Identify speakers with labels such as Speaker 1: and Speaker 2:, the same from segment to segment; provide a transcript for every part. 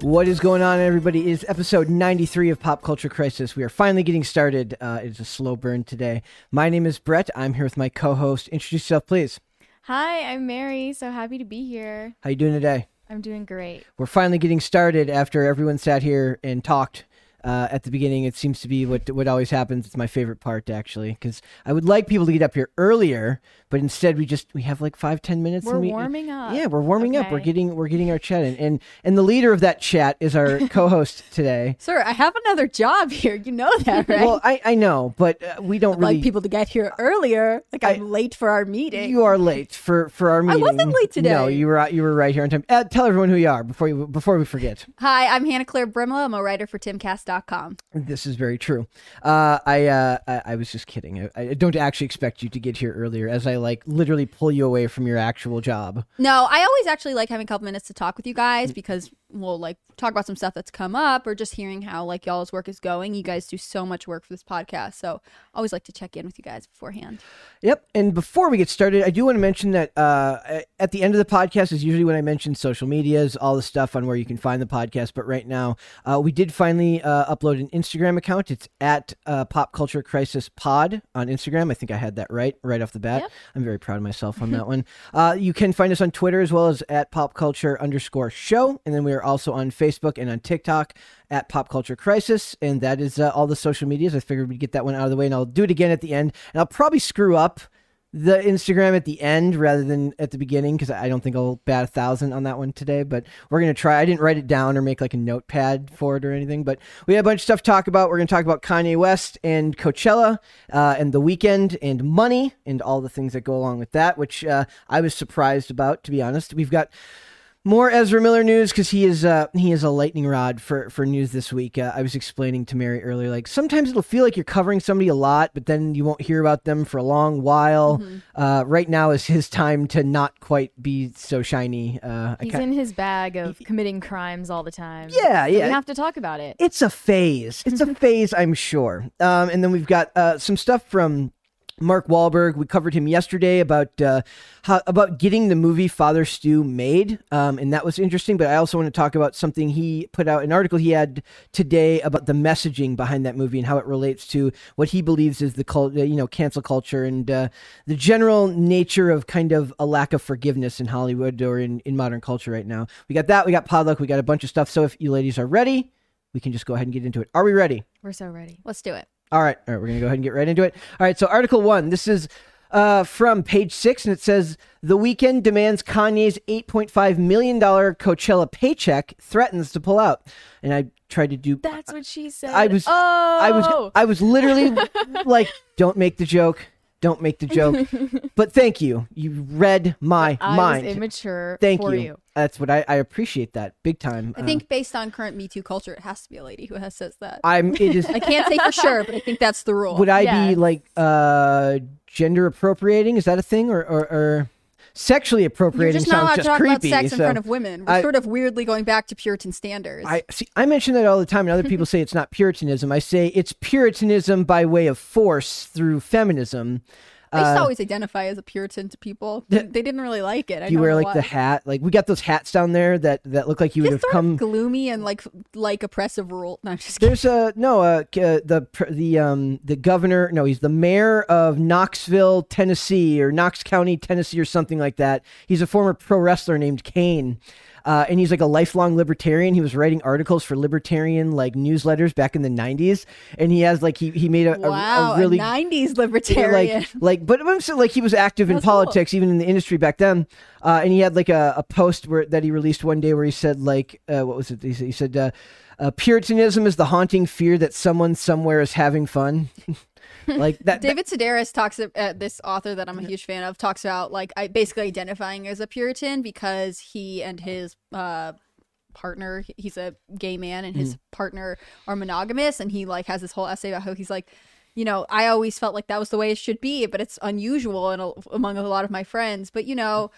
Speaker 1: What is going on, everybody? It is episode 93 of Pop Culture Crisis. We are finally getting started. Uh, it's a slow burn today. My name is Brett. I'm here with my co-host. Introduce yourself, please.
Speaker 2: Hi, I'm Mary. So happy to be here.
Speaker 1: How you doing today?
Speaker 2: I'm doing great.
Speaker 1: We're finally getting started after everyone sat here and talked uh, at the beginning. It seems to be what what always happens. It's my favorite part actually, because I would like people to get up here earlier, but instead we just we have like five ten minutes.
Speaker 2: We're
Speaker 1: and we,
Speaker 2: warming up.
Speaker 1: Yeah, we're warming up. We're getting we're getting our chat in, and and the leader of that chat is our co-host today.
Speaker 3: Sir, I have another job here. You know that, right?
Speaker 1: Well, I I know, but uh, we don't
Speaker 3: I'd
Speaker 1: really.
Speaker 3: like people to get here earlier. Like I'm
Speaker 1: I-
Speaker 3: late for our meeting.
Speaker 1: You are late for for our meeting.
Speaker 3: I wasn't late today.
Speaker 1: No, you were you were right here on time. Uh, tell everyone who you are before you before we forget.
Speaker 3: Hi, I'm Hannah Claire Brimelow. I'm a writer for TimCast.com.
Speaker 1: This is very true. Uh, I, uh, I I was just kidding. I, I don't actually expect you to get here earlier, as I like literally pull you away from your actual job.
Speaker 3: No, I always actually like having a couple minutes to talk with you guys because we'll like talk about some stuff that's come up or just hearing how like y'all's work is going. You guys do so much work for this podcast, so I always like to check in with you guys beforehand.
Speaker 1: Yep. And before we get started, I do want to mention that uh, at the end of the podcast is usually when I mention social medias, all the stuff on where you can find the podcast. But right now, uh, we did finally uh, upload an Instagram account. It's at uh, Pop Culture Crisis Pod on Instagram. I think I had that right right off the bat.
Speaker 2: Yep.
Speaker 1: I'm very proud of myself on that one. Uh, you can find us on Twitter as well as at Pop Culture underscore Show, and then we are also on Facebook and on TikTok at Pop Culture Crisis, and that is uh, all the social medias. I figured we'd get that one out of the way, and I'll do it again at the end, and I'll probably screw up the Instagram at the end rather than at the beginning because I don't think I'll bat a thousand on that one today. But we're gonna try. I didn't write it down or make like a notepad for it or anything. But we have a bunch of stuff to talk about. We're gonna talk about Kanye West and Coachella uh, and the Weeknd and money and all the things that go along with that, which uh, I was surprised about to be honest. We've got more Ezra Miller news because he is uh, he is a lightning rod for for news this week. Uh, I was explaining to Mary earlier, like sometimes it'll feel like you're covering somebody a lot, but then you won't hear about them for a long while. Uh, right now is his time to not quite be so shiny. Uh,
Speaker 2: He's in his bag of committing crimes all the time.
Speaker 1: Yeah,
Speaker 2: So
Speaker 1: yeah.
Speaker 2: We have to talk about it.
Speaker 1: it's a phase. It's a phase, I'm sure. Um, and then we've got uh, some stuff from Mark Wahlberg. We covered him yesterday about uh, how about getting the movie Father Stu made, um, and that was interesting. But I also want to talk about something he put out an article he had today about the messaging behind that movie and how it relates to what he believes is the cult, you know, cancel culture and uh, the general nature of kind of a lack of forgiveness in Hollywood or in, in modern culture right now. We got that. We got Podluck. We got a bunch of stuff. So if you ladies are ready, we can just go ahead and get into it. Are we ready?
Speaker 2: We're so ready.
Speaker 3: Let's do it.
Speaker 1: All right, all right, we're gonna go ahead and get right into it. All right, so Article One. This is uh, from page six, and it says the Weeknd demands Kanye's eight point five million dollar Coachella paycheck, threatens to pull out. And I tried to do.
Speaker 2: That's what she said.
Speaker 1: I was,
Speaker 2: Oh,
Speaker 1: I was, I was literally like, "Don't make the joke, don't make the joke." but thank you, you read my
Speaker 2: I
Speaker 1: mind.
Speaker 2: was immature
Speaker 1: Thank
Speaker 2: for
Speaker 1: you.
Speaker 2: you.
Speaker 1: That's what I, I appreciate that big time.
Speaker 3: I
Speaker 1: Uh,
Speaker 3: think based on current Me Too culture, it has to be a lady who has says that.
Speaker 1: I'm. It is.
Speaker 3: I can't say for sure, but I think that's the rule.
Speaker 1: Would I be like uh gender appropriating? Is that a thing, or or, or sexually
Speaker 3: You're
Speaker 1: appropriating
Speaker 3: just not
Speaker 1: sounds
Speaker 3: allowed to
Speaker 1: just
Speaker 3: talk
Speaker 1: creepy?
Speaker 3: about sex in front of women. We're
Speaker 1: I-
Speaker 3: sort of weirdly going back to Puritan standards.
Speaker 1: I see. I mention that all the time, and other people say it's not Puritanism. I say it's Puritanism by way of force through feminism.
Speaker 3: I used to
Speaker 1: Uh,
Speaker 3: always identify as a Puritan to people. They, didn't really like it. I
Speaker 1: you wear like
Speaker 3: why.
Speaker 1: the hat? Like we got those hats down there that that look like you would have come.
Speaker 3: gloomy and like like oppressive rule. No, I'm just kidding.
Speaker 1: There's a no, uh, uh, the the um the governor. No, he's the mayor of Knoxville, Tennessee, or Knox County, Tennessee, or something like that. He's a former pro wrestler named Kane. Uh, and he's like a lifelong libertarian. He was writing articles for libertarian like newsletters back in the '90s, and he has like he he made a, a-
Speaker 3: Wow,
Speaker 1: a, really
Speaker 3: 90s libertarian.
Speaker 1: like like but I'm saying like he was active in
Speaker 3: That's cool.
Speaker 1: politics even in the industry back then uh, and he had like a, a post where that he released one day where he said like uh, what was it he said, he said uh, uh, puritanism is the haunting fear that someone somewhere is having fun like that, that
Speaker 3: David Sedaris talks uh, this author that I'm a huge fan of talks about like I basically identifying as a Puritan because he and his uh partner he's a gay man and his partner are monogamous and he like has this whole essay about how he's like you know I always felt like that was the way it should be but it's unusual and among a lot of my friends but you know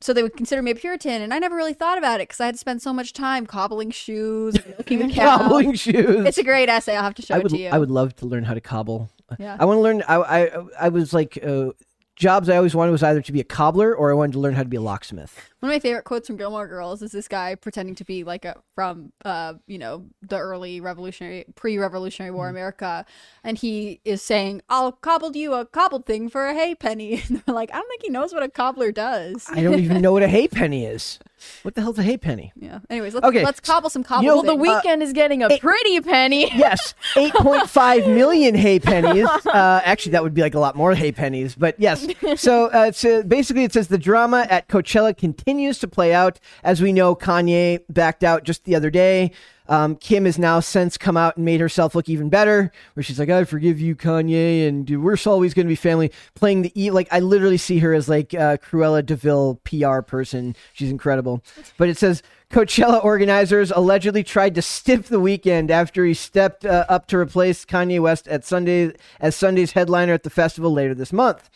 Speaker 3: so they would consider me a Puritan, and I never really thought about it because I had to spend so much time cobbling shoes, milking a cow.
Speaker 1: cobbling shoes
Speaker 3: It's a great essay. I'll have to show
Speaker 1: I
Speaker 3: it to you.
Speaker 1: I would love to learn how to cobble
Speaker 3: Yeah.
Speaker 1: I want to learn I I I was like uh, jobs I always wanted was either to be a cobbler or I wanted to learn how to be a locksmith.
Speaker 3: One of my favorite quotes from Gilmore Girls is this guy pretending to be like a from uh you know the early revolutionary pre-revolutionary war America, and he is saying, "I'll cobble you a cobbled thing for a hay penny." And they're like, "I don't think he knows what a cobbler does."
Speaker 1: I don't even know what a hay penny is. What the hell's a hay penny?
Speaker 3: Yeah. Anyways, let's
Speaker 1: Okay.
Speaker 3: let's cobble some cobble.
Speaker 1: know,
Speaker 2: Well, the
Speaker 3: things.
Speaker 2: Weeknd is getting a pretty penny.
Speaker 1: Yes, 8.5 million hay pennies. Uh, actually, that would be like a lot more hay pennies, but yes. So uh, it's, uh, basically, it says the drama at Coachella continues to play out. As we know, Kanye backed out just the other day. Um, Kim has now since come out and made herself look even better, where she's like, "I forgive you, Kanye, and we're always going to be family." Playing the e like I literally see her as like uh, Cruella de Vil PR person. She's incredible. But it says Coachella organizers allegedly tried to stiff the Weeknd after he stepped uh, up to replace Kanye West at Sunday as Sunday's headliner at the festival later this month.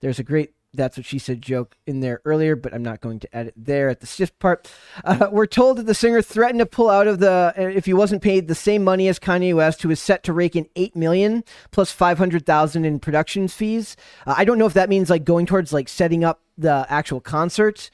Speaker 1: There's a great that's what she said joke in there earlier, but I'm not going to edit there at the stiff part. Uh, we're told that the singer threatened to pull out of the uh, if he wasn't paid the same money as Kanye West, who is set to rake in eight million plus five hundred thousand in production fees. Uh, I don't know if that means like going towards like setting up the actual concert.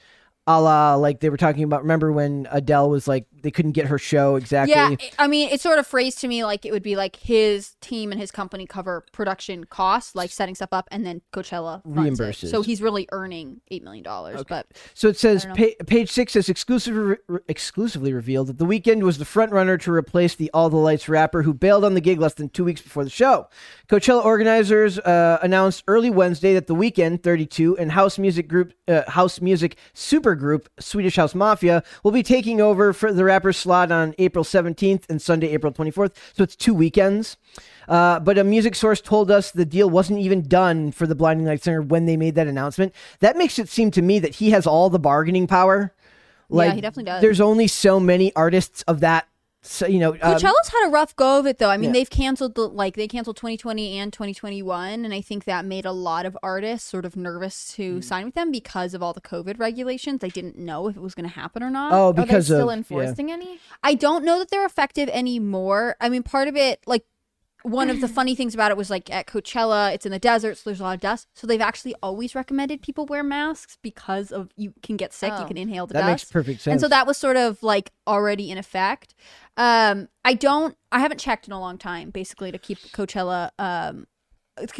Speaker 1: A la, like they were talking about. Remember when Adele was like they couldn't get her show exactly?
Speaker 3: Yeah, I mean, it's sort of phrased to me like it would be like his team and his company cover production costs, like setting stuff up, and then Coachella funds it.
Speaker 1: Reimburses.
Speaker 3: So he's really earning eight million dollars. But
Speaker 1: So it says pa- page six has exclusively re- exclusively revealed that the Weeknd was the front runner to replace the All the Lights rapper who bailed on the gig less than two weeks before the show. Coachella organizers uh, announced early Wednesday that the Weeknd 32 and house music group uh, house music supergroup Swedish House Mafia will be taking over for the rapper's slot on April 17th and Sunday April 24th. So it's two weekends. Uh, but a music source told us the deal wasn't even done for the Blinding Lights singer when they made that announcement. That makes it seem to me that he has all the bargaining power. Like,
Speaker 3: he definitely does.
Speaker 1: There's only so many artists of that. So, you know, um,
Speaker 3: Coachella's had a rough go of it though. I mean,
Speaker 1: Yeah.
Speaker 3: they've canceled the like they canceled 2020 and 2021, and I think that made a lot of artists sort of nervous to
Speaker 1: Mm.
Speaker 3: sign with them because of all the COVID regulations. They didn't know if it was going to happen or not.
Speaker 1: oh,
Speaker 2: Are they
Speaker 1: because
Speaker 2: still
Speaker 1: of
Speaker 2: enforcing any?
Speaker 3: I don't know that they're effective anymore. I mean, part of it, like one of the funny things about it was like at Coachella, it's in the desert, so there's a lot of dust. So they've actually always recommended people wear masks because of you can get sick, you
Speaker 2: Oh.
Speaker 3: can inhale the
Speaker 1: Yeah, that makes
Speaker 3: dust.
Speaker 1: perfect sense.
Speaker 3: And so that was sort of like already in effect. Um, I don't, I haven't checked in a long time, basically, to keep Coachella, um,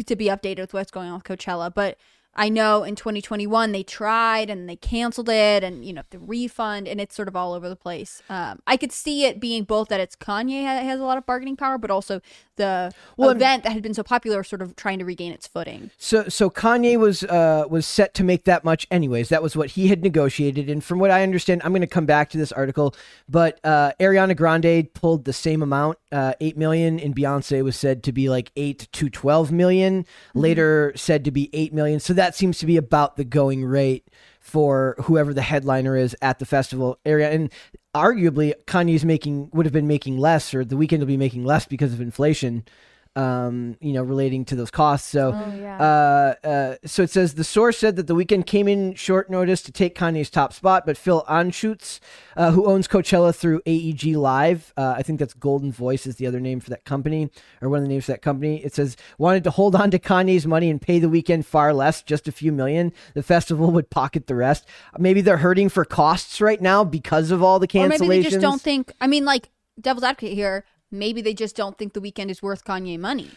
Speaker 3: to be updated with what's going on with Coachella. But I know in 2021 they tried and they canceled it, and you know the refund, and it's sort of all over the place. Um, I could see it being both that it's Kanye ha- has a lot of bargaining power, but also the
Speaker 1: Well,
Speaker 3: event that had been so popular, sort of trying to regain its footing.
Speaker 1: So so Kanye was uh was set to make that much anyways. That was what he had negotiated. And from what I understand, I'm going to come back to this article, but uh Ariana Grande pulled the same amount, uh 8 million and Beyonce was said to be like 8 to 12 million, later said to be 8 million. So that seems to be about the going rate for whoever the headliner is at the festival area. And arguably Kanye's making would have been making less or the Weeknd will be making less because of inflation um you know relating to those costs so
Speaker 2: Oh, yeah.
Speaker 1: uh, uh, so it says the source said that the Weeknd came in short notice to take Kanye's top spot, but Phil Anschutz, uh, who owns Coachella through AEG Live, uh, I think that's Goldenvoice is the other name for that company, or one of the names for that company. It says wanted to hold on to Kanye's money and pay the Weeknd far less, just a few million. The festival would pocket the rest. Maybe they're hurting for costs right now because of all the cancellations.
Speaker 3: Or maybe they just don't think. I mean, like devil's advocate here. Maybe they just don't think the Weeknd is worth Kanye money.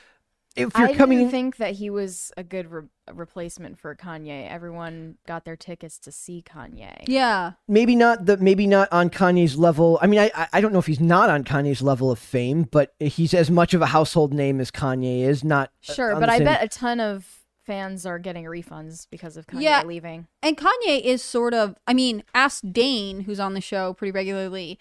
Speaker 1: if
Speaker 2: I
Speaker 1: you're coming
Speaker 2: didn't think that he was a good re- replacement for Kanye. Everyone got their tickets to see Kanye.
Speaker 3: Yeah.
Speaker 1: maybe not the maybe not on Kanye's level. I mean, I I- I don't know if he's not on Kanye's level of fame, but he's as much of a household name as Kanye is. Not uh,
Speaker 2: Sure, but I
Speaker 1: same-
Speaker 2: bet a ton of fans are getting refunds because of Kanye
Speaker 3: Yeah.
Speaker 2: leaving.
Speaker 3: And Kanye is sort of, I mean, ask Dane, who's on the show pretty regularly.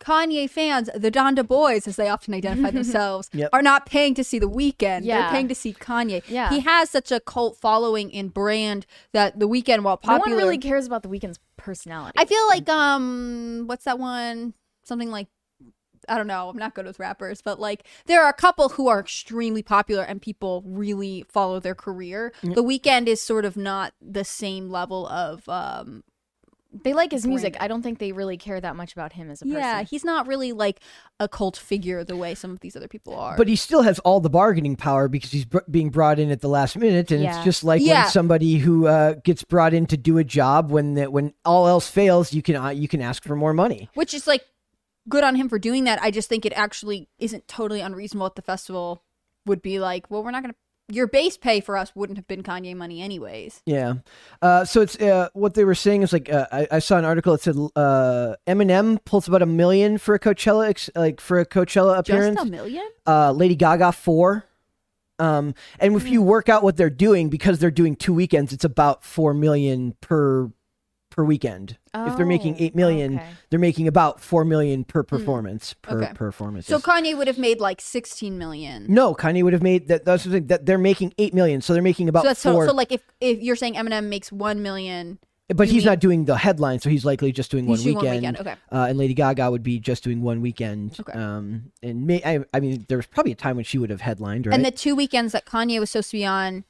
Speaker 3: Kanye fans, the Donda Boys, as they often identify themselves,
Speaker 1: Yep.
Speaker 3: are not paying to see the Weeknd. They're paying to see Kanye.
Speaker 2: Yeah.
Speaker 3: He has such a cult following and brand that the Weeknd, while popular, No
Speaker 2: one really cares about the Weeknd's personality.
Speaker 3: I feel like um, what's that one? Something like I don't know. I'm not good with rappers, but like there are a couple who are extremely popular and people really follow their career. The Weeknd is sort of not the same level of um
Speaker 2: They like his music.
Speaker 3: Brandon.
Speaker 2: I don't think they really care that much about him as a person.
Speaker 3: Yeah, he's not really like a cult figure the way some of these other people are.
Speaker 1: But he still has all the bargaining power because he's br- being brought in at the last minute, and
Speaker 2: Yeah.
Speaker 1: it's just like
Speaker 3: Yeah.
Speaker 1: when somebody who uh, gets brought in to do a job when the, when all else fails, you can uh, you can ask for more money.
Speaker 3: which is like good on him for doing that. I just think it actually isn't totally unreasonable at the festival would be like, well, we're not going to your base pay for us wouldn't have been Kanye money anyways.
Speaker 1: Yeah. Uh, so it's uh, what they were saying is like uh, I, I saw an article that said uh, Eminem pulls about a million for a Coachella ex- like for a Coachella appearance.
Speaker 3: Just a million?
Speaker 1: uh, Lady Gaga four. Um, and if you
Speaker 3: Hmm.
Speaker 1: work out what they're doing, because they're doing two weekends, it's about four million per per weekend. if they're making
Speaker 2: Oh,
Speaker 1: eight million,
Speaker 2: okay.
Speaker 1: they're making about four million per performance per
Speaker 3: Hmm. Okay.
Speaker 1: performance.
Speaker 3: So. Kanye would have made like 16 million.
Speaker 1: no, Kanye would have made that. That's the thing, that they're making eight million, so they're making about
Speaker 3: so that's so,
Speaker 1: four.
Speaker 3: so like if if you're saying Eminem makes 1 million,
Speaker 1: but he's
Speaker 3: mean-
Speaker 1: not doing the headline, so he's likely just doing one
Speaker 3: doing one
Speaker 1: weekend.
Speaker 3: weekend, okay.
Speaker 1: Uh, and Lady Gaga would be just doing one weekend.
Speaker 3: Okay.
Speaker 1: Um, and may, I, I mean, there was probably a time when she would have headlined, right?
Speaker 3: and the two weekends that Kanye was supposed to be on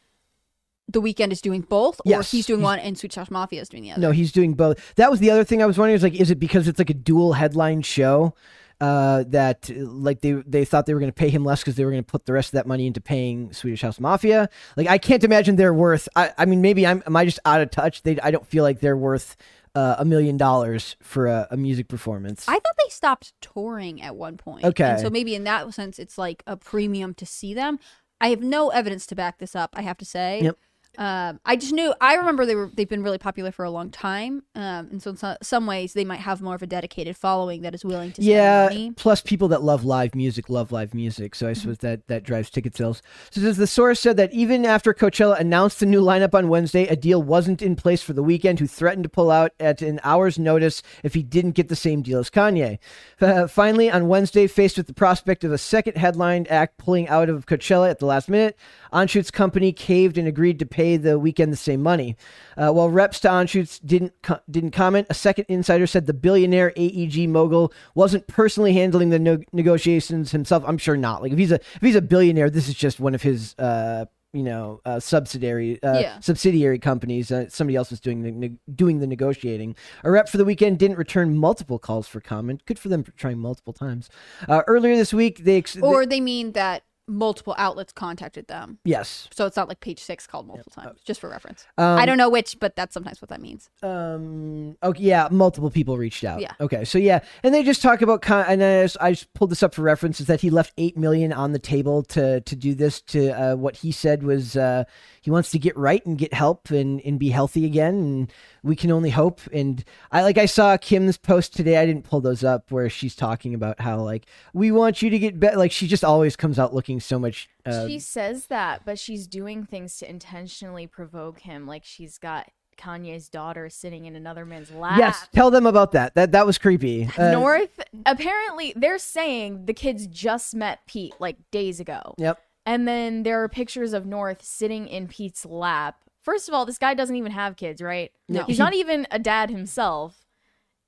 Speaker 3: the Weeknd is doing both or
Speaker 1: Yes,
Speaker 3: he's doing
Speaker 1: he's-
Speaker 3: one and Sweet House Mafia is doing the other.
Speaker 1: No, he's doing both. That was the other thing I was wondering. Is like, is it because it's like a dual headline show uh, that like they they thought they were going to pay him less because they were going to put the rest of that money into paying Swedish House Mafia? Like, I can't imagine they're worth. I, I mean, maybe I'm am I just out of touch? They I don't feel like they're worth uh, a million dollars for a, a music performance.
Speaker 3: I thought they stopped touring at one point.
Speaker 1: Okay.
Speaker 3: And so maybe in that sense, it's like a premium to see them. I have no evidence to back this up. I have to say.
Speaker 1: Yep.
Speaker 3: Um, I just knew. I remember they were they've been really popular for a long time, um, and so in so, some ways they might have more of a dedicated following that is willing to spend
Speaker 1: yeah.
Speaker 3: money.
Speaker 1: Plus, people that love live music love live music, so I suppose that that drives ticket sales. So, does the source said that even after Coachella announced the new lineup on Wednesday, a deal wasn't in place for the Weeknd. Who threatened to pull out at an hour's notice if he didn't get the same deal as Kanye. Uh, finally, on Wednesday, faced with the prospect of a second headline act pulling out of Coachella at the last minute, Anschutz company caved and agreed to pay the Weeknd the same money. Uh, while reps to Anschutz didn't co- didn't comment, a second insider said the billionaire AEG mogul wasn't personally handling the no- negotiations himself. I'm sure not. Like if he's a if he's a billionaire, this is just one of his. Uh, you know, uh, subsidiary uh,
Speaker 3: Yeah.
Speaker 1: subsidiary companies. Uh, somebody else was doing the ne- doing the negotiating. A rep for the Weeknd didn't return multiple calls for comment. Good for them for trying multiple times. Uh, earlier this week, they ex-
Speaker 3: Or they mean that multiple outlets contacted them,
Speaker 1: yes,
Speaker 3: so it's not like Page Six called multiple times, just for reference.
Speaker 1: Um,
Speaker 3: I don't know which, but that's sometimes what that means.
Speaker 1: Um. Okay. Yeah. Multiple people reached out.
Speaker 3: Yeah.
Speaker 1: Okay. So yeah, and they just talk about. Con- and I just, I just pulled this up for reference. Is that he left eight million on the table to to do this to uh, what he said was uh, he wants to get right and get help and and be healthy again. And we can only hope. And I like I saw Kim's post today. I didn't pull those up where she's talking about how like we want you to get better. Like she just always comes out looking so much. Uh,
Speaker 2: she says that, but she's doing things to intentionally provoke him. Like she's got Kanye's daughter sitting in another man's lap.
Speaker 1: yes. Tell them about that. That that was creepy. Uh,
Speaker 2: North, apparently, they're saying the kids just met Pete like days ago.
Speaker 1: Yep.
Speaker 2: And then there are pictures of North sitting in Pete's lap. First of all, this guy doesn't even have kids, right?
Speaker 3: No.
Speaker 2: He's not even a dad himself.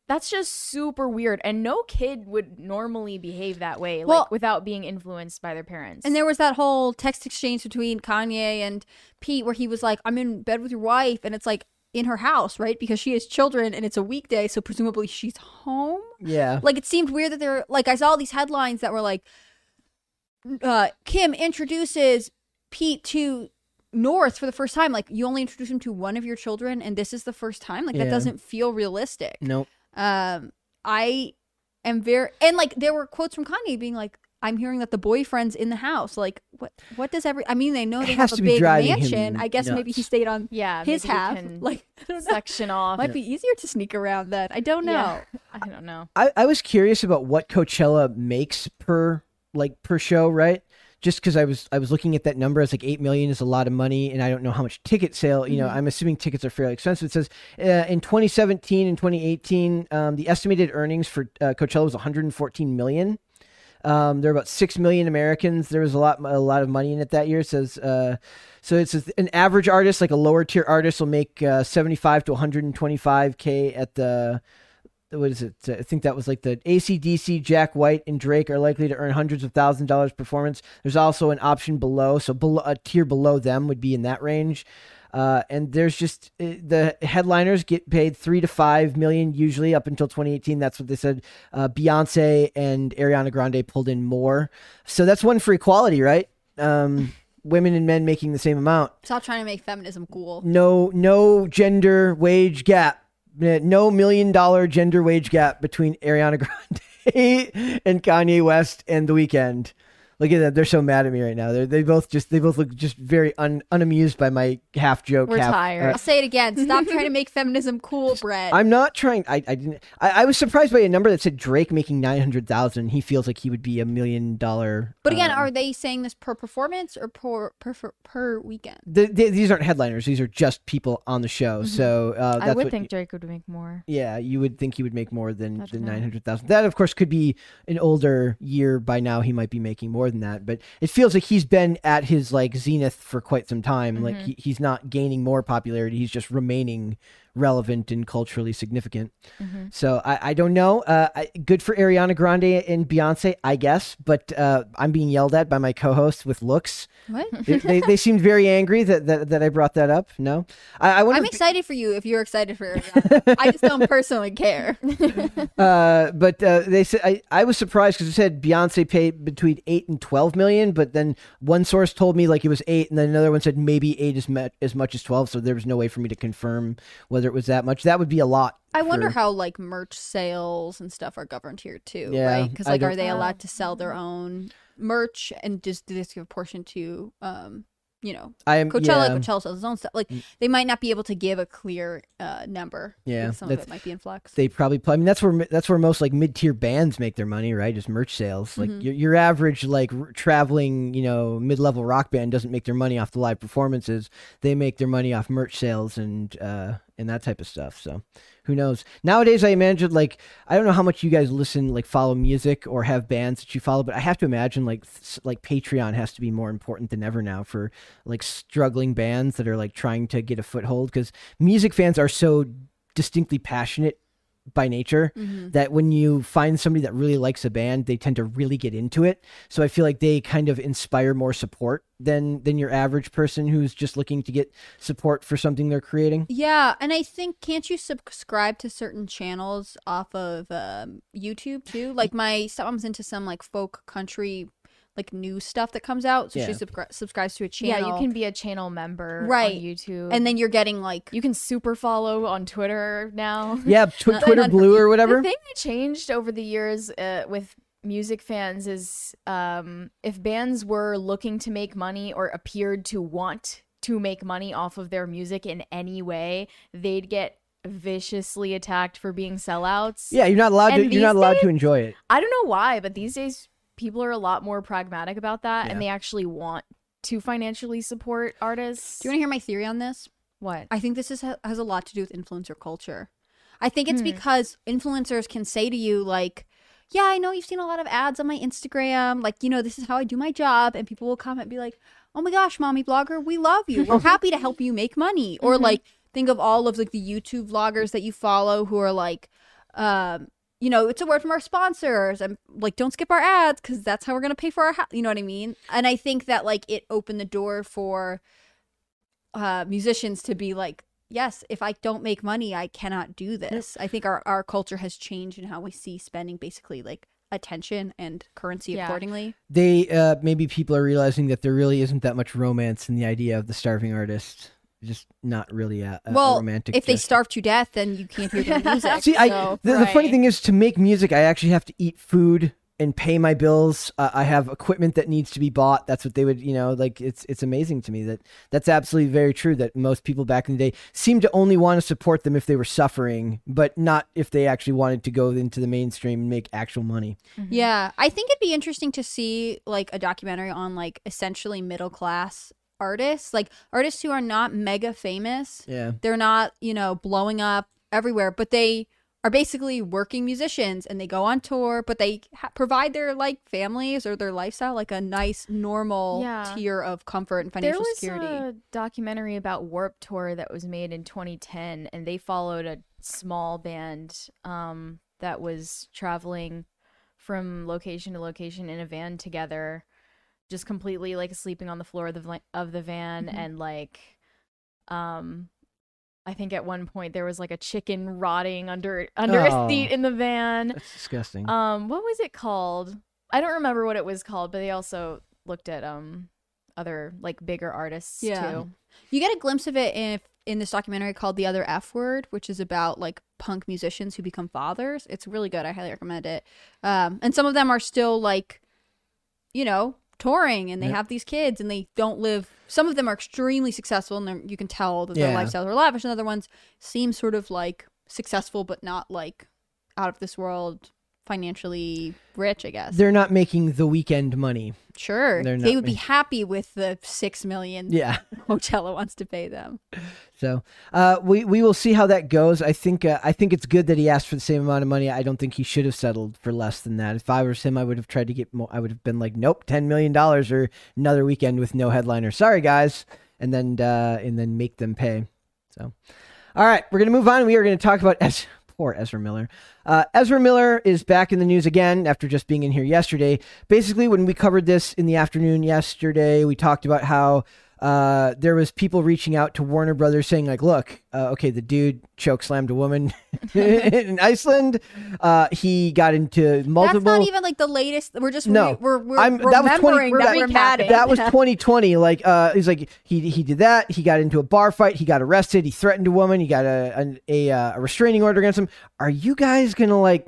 Speaker 2: That's just super weird. And no kid would normally behave that way,
Speaker 3: Well-
Speaker 2: like without being influenced by their parents.
Speaker 3: And there was that whole text exchange between Kanye and Pete where he was like, I'm in bed with your wife. And it's like in her house, right? Because she has children and it's a weekday. So presumably she's home.
Speaker 1: Yeah.
Speaker 3: Like it seemed weird that they're like, I saw all these headlines that were like, uh, Kim introduces Pete to North for the first time. Like, you only introduce him to one of your children and this is the first time. Like,
Speaker 1: Yeah.
Speaker 3: that doesn't feel realistic.
Speaker 1: Nope.
Speaker 3: Um, I am very and like there were quotes from Kanye being like, "I'm hearing that the boyfriend's in the house." Like, what? What does every? I mean, they know
Speaker 1: It
Speaker 3: they
Speaker 1: has
Speaker 3: have
Speaker 1: to
Speaker 3: a
Speaker 1: be
Speaker 3: big
Speaker 1: driving him
Speaker 3: mansion. I guess maybe he
Speaker 1: nuts.
Speaker 3: stayed on
Speaker 2: yeah,
Speaker 3: his
Speaker 2: maybe we
Speaker 3: half.
Speaker 2: can
Speaker 3: Like, I don't know.
Speaker 2: section off.
Speaker 3: Might be easier to sneak around that. I don't know.
Speaker 2: Yeah. I don't know.
Speaker 1: I, I was curious about what Coachella makes per like per show, right? Just because I was I was looking at that number, it's like eight million is a lot of money, and I don't know how much ticket sale. You know, I'm assuming tickets are fairly expensive. It says uh, in 2017 and 2018, um, the estimated earnings for uh, Coachella was 114 million. Um, there are about six million Americans. There was a lot, a lot of money in it that year. It says, uh, so it says an average artist, like a lower tier artist, will make uh, 75 to 125 k at the what is it? I think that was like the ACDC, Jack White, and Drake are likely to earn hundreds of thousand dollars performance. There's also an option below, so below a tier below them would be in that range. Uh, and there's just uh, the headliners get paid three to five million usually up until 2018. That's what they said. Uh, Beyonce and Ariana Grande pulled in more, so that's one for equality, right? Um, women and men making the same amount.
Speaker 3: Stop trying to make feminism cool.
Speaker 1: No, no gender wage gap. No million dollar gender wage gap between Ariana Grande and Kanye West and The Weeknd. Look at that; they're so mad at me right now. They they both just they both look just very un, unamused by my half joke.
Speaker 2: We're
Speaker 1: half,
Speaker 2: tired.
Speaker 3: I'll say it again. Stop trying to make feminism cool, Brett.
Speaker 1: I'm not trying. I, I didn't. I, I was surprised by a number that said Drake making nine hundred thousand. He feels like he would be a million dollar.
Speaker 3: but again,
Speaker 1: um,
Speaker 3: are they saying this per performance or per per per, per weekend?
Speaker 1: the, the, these aren't headliners. These are just people on the show. So uh, that's
Speaker 2: Mm-hmm. I would
Speaker 1: what
Speaker 2: think Drake would make more.
Speaker 1: Yeah, you would think he would make more than,
Speaker 2: That's
Speaker 1: than nine hundred thousand. That, of course, could be an older year by now. He might be making more than that, but it feels like he's been at his like zenith for quite some time. Like
Speaker 2: Mm-hmm.
Speaker 1: he, he's not gaining more popularity; he's just remaining relevant and culturally significant.
Speaker 2: Mm-hmm.
Speaker 1: So I, I don't know. Uh, I, good for Ariana Grande and Beyonce, I guess, but uh, I'm being yelled at by my co-host with looks.
Speaker 3: What?
Speaker 1: they, they, they seemed very angry that, that that I brought that up. No, I, I
Speaker 3: I'm
Speaker 1: if-
Speaker 3: excited for you if you're excited for Ariana. I just don't personally care.
Speaker 1: Uh, but uh, they said I, I was surprised because it said Beyonce paid between eight and twelve million, but then one source told me like it was eight, and then another one said maybe eight as, met, as much as twelve. So there was no way for me to confirm whether it was that much. That would be a lot.
Speaker 3: I wonder how like merch sales and stuff are governed here too,
Speaker 1: Yeah,
Speaker 3: right? Because like, are they allowed to sell their own merch and just do this give a portion to, um, you know,
Speaker 1: I am
Speaker 3: Coachella?
Speaker 1: Yeah,
Speaker 3: Coachella sells its own stuff. Like
Speaker 1: Mm.
Speaker 3: they might not be able to give a clear uh, number.
Speaker 1: Yeah,
Speaker 3: some of it might be in flux.
Speaker 1: they probably. I mean, that's where that's where most like mid tier bands make their money, right? Just merch sales. Like
Speaker 3: Mhm.
Speaker 1: your your average like r- traveling, you know, mid level rock band doesn't make their money off the live performances. They make their money off merch sales and uh and that type of stuff. So who knows? Nowadays, I imagine like I don't know how much you guys listen, like follow music or have bands that you follow, but I have to imagine like like Patreon has to be more important than ever now for like struggling bands that are like trying to get a foothold because music fans are so distinctly passionate by nature
Speaker 3: Mhm.
Speaker 1: that when you find somebody that really likes a band they tend to really get into it so i feel like they kind of inspire more support than than your average person who's just looking to get support for something they're creating
Speaker 3: Yeah, and I think can't you subscribe to certain channels off of um, YouTube too? Like my stepmom's into some like folk country like new stuff that comes out, so
Speaker 1: Yeah.
Speaker 3: she subscri- subscribes to a channel.
Speaker 2: Yeah, you can be a channel member
Speaker 3: Right.
Speaker 2: on YouTube.
Speaker 3: and then you're getting like
Speaker 2: you can super follow on Twitter now.
Speaker 1: yeah tw- twitter
Speaker 3: and-
Speaker 1: blue or whatever.
Speaker 2: The
Speaker 1: whatever
Speaker 2: thing that changed over the years uh, with music fans is um, if bands were looking to make money or appeared to want to make money off of their music in any way, they'd get viciously attacked for being sellouts.
Speaker 1: yeah you're not allowed to you're not
Speaker 2: these
Speaker 1: allowed to
Speaker 2: days-
Speaker 1: enjoy it
Speaker 2: I don't know why, but these days people are a lot more pragmatic about that
Speaker 1: Yeah.
Speaker 2: and they actually want to financially support artists.
Speaker 3: Do you want to hear my theory on this?
Speaker 2: what?
Speaker 3: I think this is, has a lot to do with influencer culture. I think it's
Speaker 2: Hmm.
Speaker 3: because influencers can say to you like, "Yeah, I know you've seen a lot of ads on my Instagram. Like, you know, this is how I do my job." And people will comment and be like, "Oh my gosh, mommy blogger, we love you. We're happy to help you make money." Or
Speaker 2: Mhm.
Speaker 3: like think of all of like the YouTube vloggers that you follow who are like um you know, it's a word from our sponsors and like don't skip our ads cuz that's how we're going to pay for our house. You know what I mean? And I think that like it opened the door for uh, musicians to be like, yes, if I don't make money, I cannot do this. I think our, our culture has changed in how we see spending basically like attention and currency
Speaker 2: Yeah.
Speaker 3: accordingly.
Speaker 1: they uh maybe people are realizing that there really isn't that much romance in the idea of the starving artist just not really a, a, a
Speaker 3: well,
Speaker 1: romantic
Speaker 3: if they
Speaker 1: gesture.
Speaker 3: starve to death, then you can't hear their music.
Speaker 1: See, I
Speaker 3: so-
Speaker 1: the, the funny thing is to make music, I actually have to eat food and pay my bills. Uh, I have equipment that needs to be bought. That's what they would, you know, like it's it's amazing to me that that's absolutely very true. That most people back in the day seemed to only want to support them if they were suffering, but not if they actually wanted to go into the mainstream and make actual money.
Speaker 3: Yeah, I think it'd be interesting to see like a documentary on like essentially middle class artists, like artists who are not mega famous.
Speaker 1: Yeah,
Speaker 3: They're not, you know, blowing up everywhere, but they are basically working musicians and they go on tour, but they ha- provide their like families or their lifestyle like a nice normal
Speaker 2: Yeah.
Speaker 3: tier of comfort and financial security.
Speaker 2: There
Speaker 3: financial
Speaker 2: was
Speaker 3: security.
Speaker 2: a documentary about Warped Tour that was made in 2010, and they followed a small band um, that was traveling from location to location in a van together, just completely like sleeping on the floor of the of the van,
Speaker 3: Mhm.
Speaker 2: and like, um, I think at one point there was like a chicken rotting under under
Speaker 1: Oh.
Speaker 2: a seat in the van.
Speaker 1: That's disgusting.
Speaker 2: Um, what was it called? I don't remember what it was called, but they also looked at um other like bigger artists
Speaker 3: Yeah.
Speaker 2: too.
Speaker 3: You get a glimpse of it in in this documentary called The Other F Word, which is about like punk musicians who become fathers. It's really good. I highly recommend it. Um, and some of them are still like, you know, touring and they have these kids and they don't live. Some of them are extremely successful and you can tell that their
Speaker 1: Yeah.
Speaker 3: lifestyles are lavish, and other ones seem sort of like successful but not like out of this world financially rich. I guess.
Speaker 1: They're not making the Weeknd money.
Speaker 3: sure,
Speaker 1: they're
Speaker 3: they would be happy with the six million
Speaker 1: Yeah.
Speaker 3: Coachella wants to pay them.
Speaker 1: So uh, we we will see how that goes. I think uh, I think it's good that he asked for the same amount of money. I don't think he should have settled for less than that. If I was him, I would have tried to get more. I would have been like, nope, ten million dollars or another weekend with no headliner. Sorry, guys, and then uh, and then make them pay. So, all right, we're gonna move on. We are gonna talk about poor Ezra Miller. Uh, Ezra Miller is back in the news again after just being in here yesterday. Basically, when we covered this in the afternoon yesterday, we talked about how uh, there was people reaching out to Warner Brothers saying like, "Look, uh, okay, the dude choke slammed a woman in Iceland. Uh, he got into multiple."
Speaker 3: That's not even like the latest. We're just
Speaker 1: No.
Speaker 3: re- we're, we're
Speaker 1: I'm- that was 20
Speaker 3: remembering that
Speaker 2: that-
Speaker 3: we're mad at
Speaker 1: that was 2020. Like, uh, he's like he he did that. He got into a bar fight. He got arrested. He threatened a woman. He got a a, a, uh, a restraining order against him. Are you guys gonna like?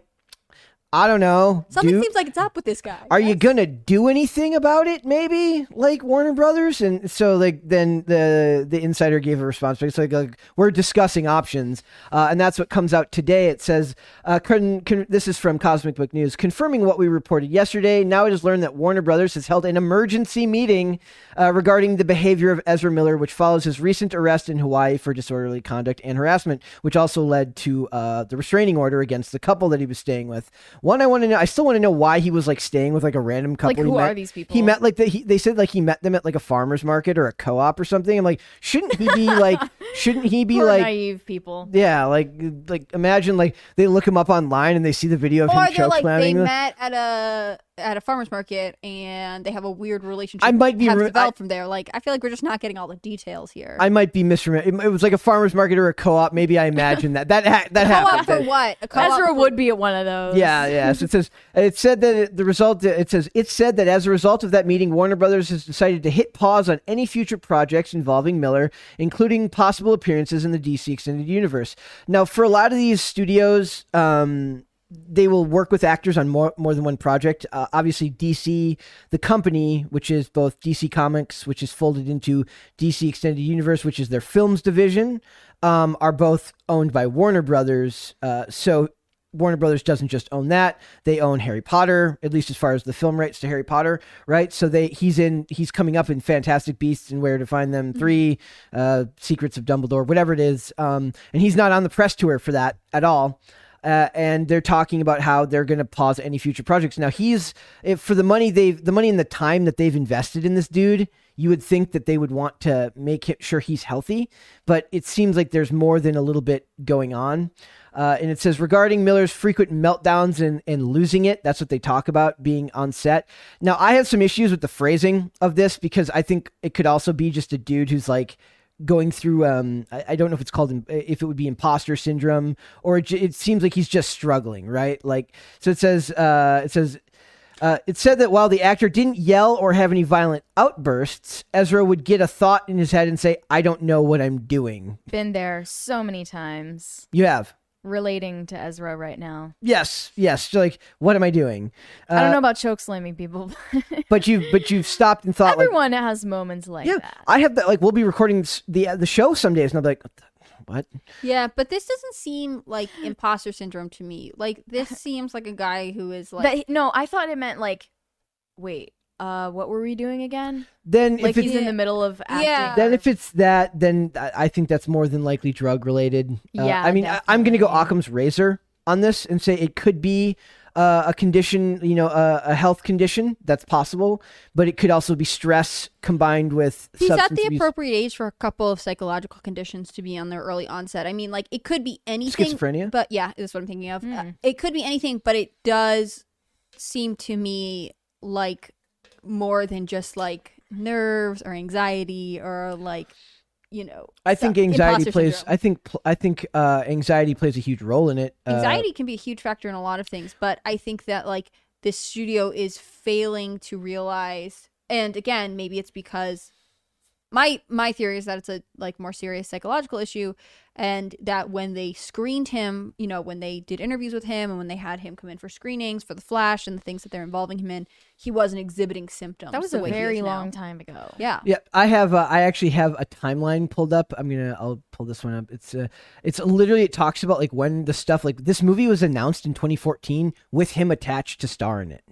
Speaker 1: I don't know.
Speaker 3: Something
Speaker 1: do-
Speaker 3: seems like it's up with this guy.
Speaker 1: are you gonna do anything about it? Maybe like Warner Brothers, and so like then the the insider gave a response. It's like, like we're discussing options, uh, and that's what comes out today. It says, uh, con, con, "This is from Cosmic Book News, confirming what we reported yesterday. Now it is learned that Warner Brothers has held an emergency meeting uh, regarding the behavior of Ezra Miller, which follows his recent arrest in Hawaii for disorderly conduct and harassment, which also led to uh, the restraining order against the couple that he was staying with. One, I want to know. I still want to know why he was like staying with like a random couple.
Speaker 2: Like,
Speaker 1: he
Speaker 2: who
Speaker 1: met.
Speaker 2: are these people?
Speaker 1: He met like the, he, they said like he met them at like a farmer's market or a co-op or something. I'm like, shouldn't he be like? shouldn't he be
Speaker 2: Poor
Speaker 1: like?
Speaker 2: naive people.
Speaker 1: Yeah, like like imagine like they look him up online and they see the video of
Speaker 3: Or
Speaker 1: him choke
Speaker 3: like they
Speaker 1: slamming.
Speaker 3: met at a at a farmer's market and they have a weird relationship.
Speaker 1: I might be re-
Speaker 3: developed from there. Like I feel like we're just not getting all the details here.
Speaker 1: I might be misremembering. It, it was like a farmer's market or a co-op. Maybe I imagine that that ha- that
Speaker 3: co-op
Speaker 1: happened.
Speaker 3: for what? A co-op
Speaker 2: Ezra
Speaker 3: for-
Speaker 2: would be at one of those.
Speaker 1: Yeah, yeah. So it says it said that it, the result. It says it said that as a result of that meeting, Warner Brothers has decided to hit pause on any future projects involving Miller, including possible appearances in the DC extended universe. Now, for a lot of these studios, um, they will work with actors on more more than one project. Uh, obviously, DC, the company, which is both DC Comics, which is folded into DC Extended Universe, which is their films division, um, are both owned by Warner Brothers. Uh, so Warner Brothers doesn't just own that; they own Harry Potter, at least as far as the film rights to Harry Potter, right? So they he's in he's coming up in Fantastic Beasts and Where to Find Them three, uh, Secrets of Dumbledore, whatever it is, um, and he's not on the press tour for that at all. Uh, and they're talking about how they're going to pause any future projects. Now he's for the money they've the money and the time that they've invested in this dude, you would think that they would want to make sure he's healthy, but it seems like there's more than a little bit going on. Uh, and it says regarding Miller's frequent meltdowns and, and losing it, that's what they talk about being on set. Now, I have some issues with the phrasing of this because I think it could also be just a dude who's like going through um I, I don't know if it's called if it would be imposter syndrome or it, it seems like he's just struggling right like so it says uh it says uh, it said that while the actor didn't yell or have any violent outbursts, Ezra would get a thought in his head and say, I don't know what I'm doing.
Speaker 2: Been there so many times.
Speaker 1: You have.
Speaker 2: Relating to Ezra right now.
Speaker 1: Yes, yes. Like, what am I doing?
Speaker 2: I don't
Speaker 1: Uh,
Speaker 2: know about choke slamming people.
Speaker 1: But you've but you've stopped and thought, like,
Speaker 2: Everyone has moments like
Speaker 1: yeah,
Speaker 2: that.
Speaker 1: I have that. Like, we'll be recording s- the the show some days, and I'll be like, what?
Speaker 3: Yeah, but this doesn't seem like imposter syndrome to me. Like this seems like a guy who is like
Speaker 2: that no, I thought it meant like, wait, uh, what were we doing again?
Speaker 1: Then
Speaker 2: Like
Speaker 1: if
Speaker 2: he's
Speaker 1: it's
Speaker 2: in the middle of acting.
Speaker 3: Yeah.
Speaker 1: then if it's that, then I I think that's more than likely drug related. Uh,
Speaker 2: Yeah,
Speaker 1: I mean, I, I'm going to go
Speaker 2: definitely.
Speaker 1: Occam's razor on this and say it could be uh, a condition, you know, a, a health condition. That's possible, but it could also be stress combined with
Speaker 3: He's at the
Speaker 1: abuse.
Speaker 3: appropriate age for a couple of psychological conditions to be on their early onset. I mean, like it could be anything.
Speaker 1: Schizophrenia?
Speaker 3: But yeah, that's what I'm thinking of. Uh,
Speaker 2: Mm.
Speaker 3: it could be anything, but it does seem to me like more than just like nerves or anxiety or like you know.
Speaker 1: I think
Speaker 3: stuff-
Speaker 1: anxiety plays.
Speaker 3: syndrome.
Speaker 1: I think I think uh, anxiety plays a huge role in it. Uh,
Speaker 3: anxiety can be a huge factor in a lot of things but i think that like this studio is failing to realize and again maybe it's because my my theory is that it's a like more serious psychological issue and that when they screened him you know when they did interviews with him and when they had him come in for screenings for the flash and the things that they're involving him in he wasn't exhibiting symptoms
Speaker 2: That was a
Speaker 3: way he is
Speaker 2: very
Speaker 3: now.
Speaker 2: long time ago.
Speaker 3: yeah
Speaker 1: Yeah, I have. Uh, I actually have a timeline pulled up. I'm gonna. I'll pull this one up. It's. Uh, it's literally. It talks about like when the stuff like this movie was announced in 2014 with him attached to star in it.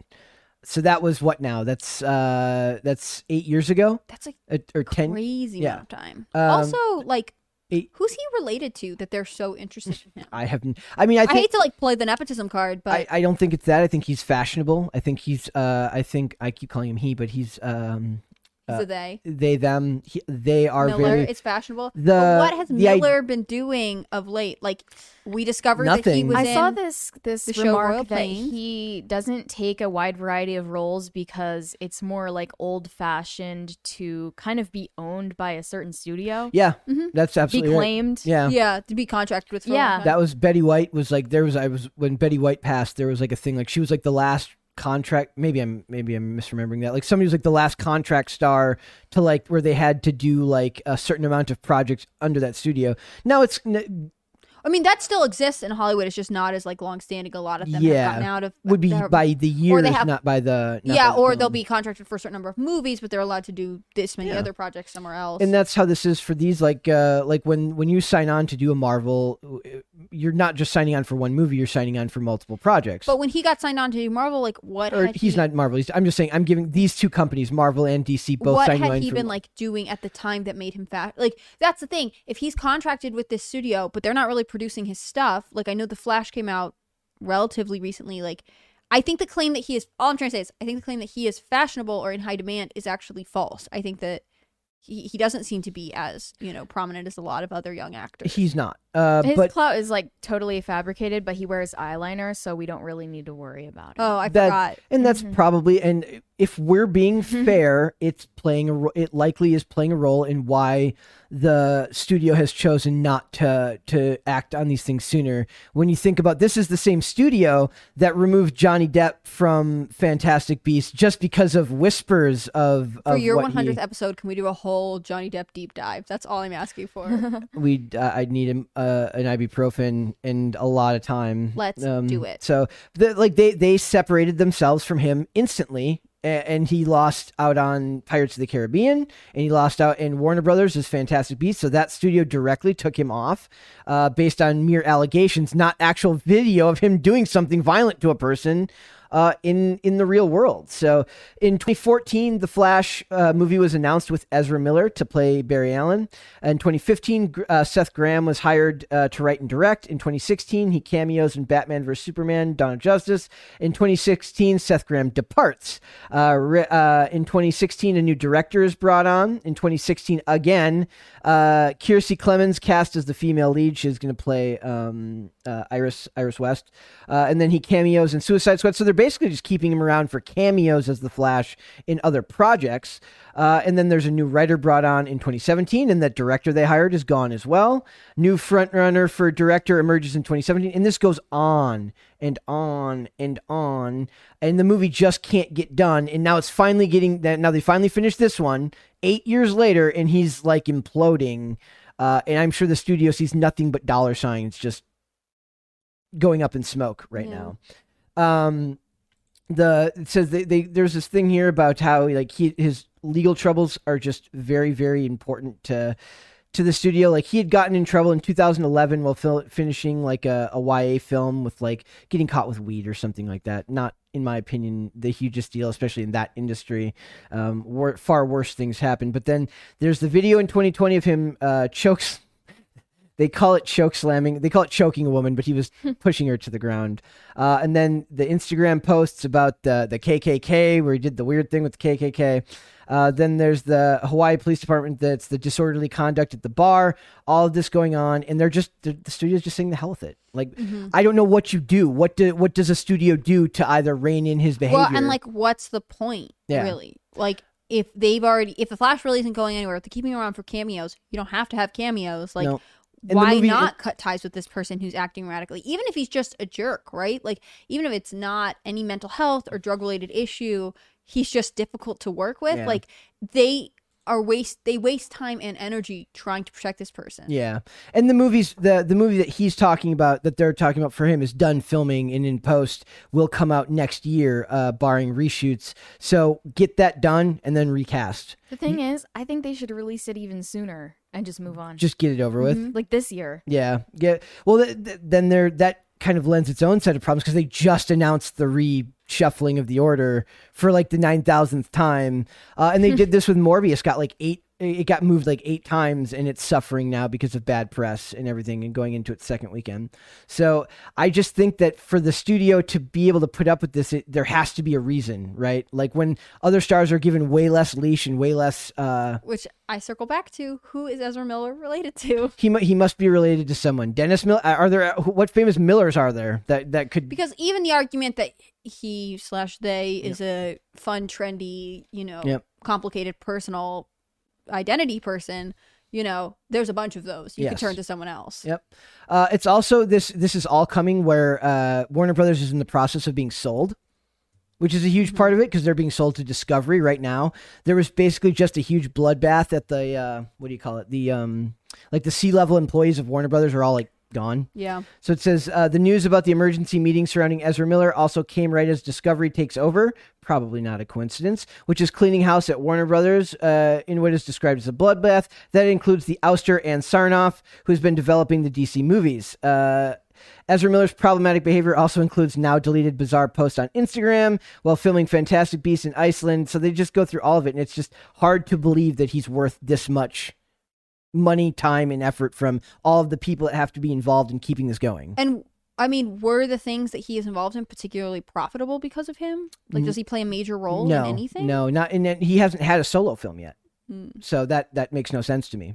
Speaker 1: So that was what now? That's uh that's eight years ago
Speaker 3: that's like
Speaker 1: uh, or ten.
Speaker 3: crazy
Speaker 1: yeah.
Speaker 3: amount of time
Speaker 1: Um,
Speaker 3: also like
Speaker 1: eight-
Speaker 3: who's he related to that they're so interested in him
Speaker 1: I haven't. I mean, I
Speaker 3: I, hate to like play the nepotism card, but
Speaker 1: I, I don't think it's that. I think he's fashionable. I think he's. Uh, I think I keep calling him he, but he's. Um, uh,
Speaker 3: a they.
Speaker 1: they them. He, they are
Speaker 3: Miller,
Speaker 1: very.
Speaker 3: it's fashionable.
Speaker 1: the-
Speaker 3: but what has
Speaker 1: the i-
Speaker 3: Miller been doing of late? Like we discovered that he was
Speaker 2: I
Speaker 3: in.
Speaker 2: saw this this
Speaker 3: the show
Speaker 2: remark
Speaker 3: Royal
Speaker 2: that
Speaker 3: Plains.
Speaker 2: he doesn't take a wide variety of roles because it's more like old fashioned to kind of be owned by a certain studio.
Speaker 1: Yeah,
Speaker 3: Mhm.
Speaker 1: that's
Speaker 2: Be
Speaker 1: absolutely right.
Speaker 2: claimed.
Speaker 1: Yeah.
Speaker 3: Yeah, to be contracted with. for
Speaker 2: Yeah.
Speaker 1: That was Betty White was like there was I was when Betty White passed there was like a thing like she was like the last contract maybe I'm maybe I'm misremembering that like somebody was like the last contract star to like where they had to do like a certain amount of projects under that studio. Now it's
Speaker 3: I mean, that still exists in Hollywood. It's just not as like long standing. A lot of them
Speaker 1: Yeah.
Speaker 3: have gotten out of.
Speaker 1: would be
Speaker 3: their-
Speaker 1: by the years
Speaker 3: they have-
Speaker 1: not by the not
Speaker 3: yeah,
Speaker 1: by the
Speaker 3: or they'll be contracted for a certain number of movies, but they're allowed to do this many
Speaker 1: Yeah.
Speaker 3: other projects somewhere else.
Speaker 1: and that's how this is for these like uh like when when you sign on to do a Marvel uh, you're not just signing on for one movie you're signing on for multiple projects.
Speaker 3: but when he got signed on to do Marvel, like what?
Speaker 1: or he's
Speaker 3: he,
Speaker 1: not Marvel. He's, I'm just saying I'm giving these two companies, Marvel and DC, both
Speaker 3: what had
Speaker 1: on
Speaker 3: he been like doing at the time that made him fat? Like that's the thing. If he's contracted with this studio, but they're not really producing his stuff, like I know the Flash came out relatively recently. Like I think the claim that he is all I'm trying to say is I think the claim that he is fashionable or in high demand is actually false. I think that he, he doesn't seem to be as you know prominent as a lot of other young actors.
Speaker 1: He's not. Uh,
Speaker 2: His
Speaker 1: but
Speaker 2: clout is like totally fabricated, but he wears eyeliner, so we don't really need to worry about it.
Speaker 3: oh, I
Speaker 1: that-
Speaker 3: forgot.
Speaker 1: and that's
Speaker 2: Mhm.
Speaker 1: probably and if we're being fair, it's playing a ro- it likely is playing a role in why the studio has chosen not to to act on these things sooner. When you think about this is the same studio that removed Johnny Depp from Fantastic Beasts just because of whispers of
Speaker 3: For
Speaker 1: of
Speaker 3: your
Speaker 1: what
Speaker 3: 100th
Speaker 1: he,
Speaker 3: episode, can we do a whole Johnny Depp deep dive? That's all I'm asking for.
Speaker 1: we uh, I'd need him uh, an ibuprofen and a lot of time.
Speaker 3: Let's
Speaker 1: Um,
Speaker 3: do it.
Speaker 1: So, the, like they they separated themselves from him instantly, a- and he lost out on Pirates of the Caribbean, and he lost out in Warner Brothers as Fantastic Beasts. So that studio directly took him off, uh, based on mere allegations, not actual video of him doing something violent to a person. Uh, in in the real world. So in 2014, the Flash uh, movie was announced with Ezra Miller to play Barry Allen. In 2015, uh, Seth Graham was hired uh, to write and direct. In 2016, he cameos in Batman vs Superman: Dawn of Justice. In 2016, Seth Graham departs. Uh, uh, in 2016, a new director is brought on. In 2016, again, Kiersey Clemons cast as the female lead. She's going to play um, Iris Iris West, and then he cameos in Suicide Squad. So they're basically just keeping him around for cameos as the Flash in other projects. Uh, and then there's a new writer brought on in 2017, and that director they hired is gone as well. New frontrunner for director emerges in 2017, and this goes on and on and on, and the movie just can't get done. And now it's finally getting that. Now they finally finished this one eight years later, and he's like imploding. Uh, and I'm sure the studio sees nothing but dollar signs just going up in smoke right
Speaker 3: Yeah.
Speaker 1: now. Um, the it says they, they there's this thing here about how like he his legal troubles are just very very important to to the studio. Like he had gotten in trouble in 2011 while fil- finishing like a, a YA film with like getting caught with weed or something like that. Not in my opinion the hugest deal especially in that industry. Um far worse things happen. But then there's the video in 2020 of him uh chokes they call it choke slamming. They call it choking a woman, but he was pushing her to the ground. Uh, and then the Instagram posts about the the KKK, where he did the weird thing with the KKK. Uh, then there's the Hawaii Police Department that's the disorderly conduct at the bar. All of this going on, and they're just the, the studio's just saying the hell with it. Like
Speaker 3: Mm-hmm.
Speaker 1: I don't know what you do. What do what does a studio do to either rein in his behavior?
Speaker 3: Well, and like, what's the point,
Speaker 1: Yeah.
Speaker 3: really? Like, if they've already, if the Flash really isn't going anywhere, if they're keeping around for cameos, you don't have to have cameos. Like,
Speaker 1: No. And
Speaker 3: why not cut ties with this person who's acting radically? Even if he's just a jerk, right? Like, even if it's not any mental health or drug related issue, he's just difficult to work with.
Speaker 1: Yeah.
Speaker 3: Like, they are waste, they waste time and energy trying to protect this person.
Speaker 1: Yeah, and the movies the the movie that he's talking about that they're talking about for him is done filming and in post will come out next year, uh, barring reshoots. So get that done and then recast.
Speaker 2: The thing is, I think they should release it even sooner and just move on.
Speaker 1: Just get it over with.
Speaker 2: like this year.
Speaker 1: Yeah, get well. Th- th- then there that kind of lends its own set of problems because they just announced the reshuffling of the order for like the nine thousandth time, uh, and they did this with Morbius. Got like eight. It got moved like eight times, and it's suffering now because of bad press and everything, and going into its second weekend. So I just think that for the studio to be able to put up with this, it, there has to be a reason, right? Like when other stars are given way less leash and way less. Uh,
Speaker 3: Which I circle back to who is Ezra Miller related to?
Speaker 1: he he must be related to someone. Dennis Miller. Are there what famous Millers are there that that could
Speaker 3: Because even the argument that he slash they is a fun, trendy, you know,
Speaker 1: Yep.
Speaker 3: complicated personal identity person, you know, there's a bunch of those. You
Speaker 1: Yes.
Speaker 3: could turn to someone else.
Speaker 1: Yep. Uh, it's also this. This is all coming where uh, Warner Brothers is in the process of being sold, which is a huge part of it because they're being sold to Discovery right now. There was basically just a huge bloodbath at the uh, what do you call it? The um, like the C level employees of Warner Brothers are all like gone.
Speaker 3: Yeah.
Speaker 1: So it says uh, the news about the emergency meeting surrounding Ezra Miller also came right as Discovery takes over. Probably not a coincidence, which is cleaning house at Warner Brothers uh, in what is described as a bloodbath. That includes the ouster Ann Sarnoff, who's been developing the DC movies. Uh, Ezra Miller's problematic behavior also includes now deleted bizarre posts on Instagram while filming Fantastic Beasts in Iceland. So they just go through all of it, and it's just hard to believe that he's worth this much money, time, and effort from all of the people that have to be involved in keeping this going.
Speaker 3: And I mean, were the things that he is involved in particularly profitable because of him? Like, does he play a major role
Speaker 1: no,
Speaker 3: in anything?
Speaker 1: No, not in it. He hasn't had a solo film yet,
Speaker 3: Hmm.
Speaker 1: so that that makes no sense to me.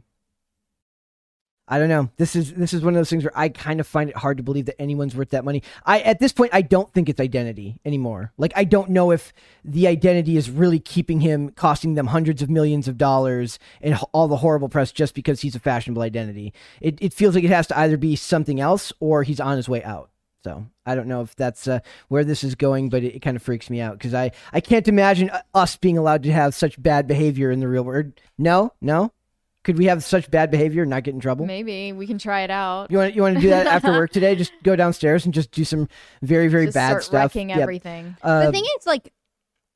Speaker 1: I don't know. This is this is one of those things where I kind of find it hard to believe that anyone's worth that money. I at this point I don't think it's identity anymore. Like I don't know if the identity is really keeping him costing them hundreds of millions of dollars and all the horrible press just because he's a fashionable identity. It it feels like it has to either be something else or he's on his way out. So I don't know if that's uh, where this is going, but it, it kind of freaks me out because I, I can't imagine uh, us being allowed to have such bad behavior in the real world. No, no. Could we have such bad behavior and not get in trouble?
Speaker 2: Maybe we can try it out.
Speaker 1: You want you want to do that after work today? Just go downstairs and just do some very very
Speaker 2: Just
Speaker 1: bad
Speaker 2: start
Speaker 1: stuff.
Speaker 2: wrecking
Speaker 1: Yep.
Speaker 2: everything.
Speaker 1: Uh,
Speaker 3: the thing is, like,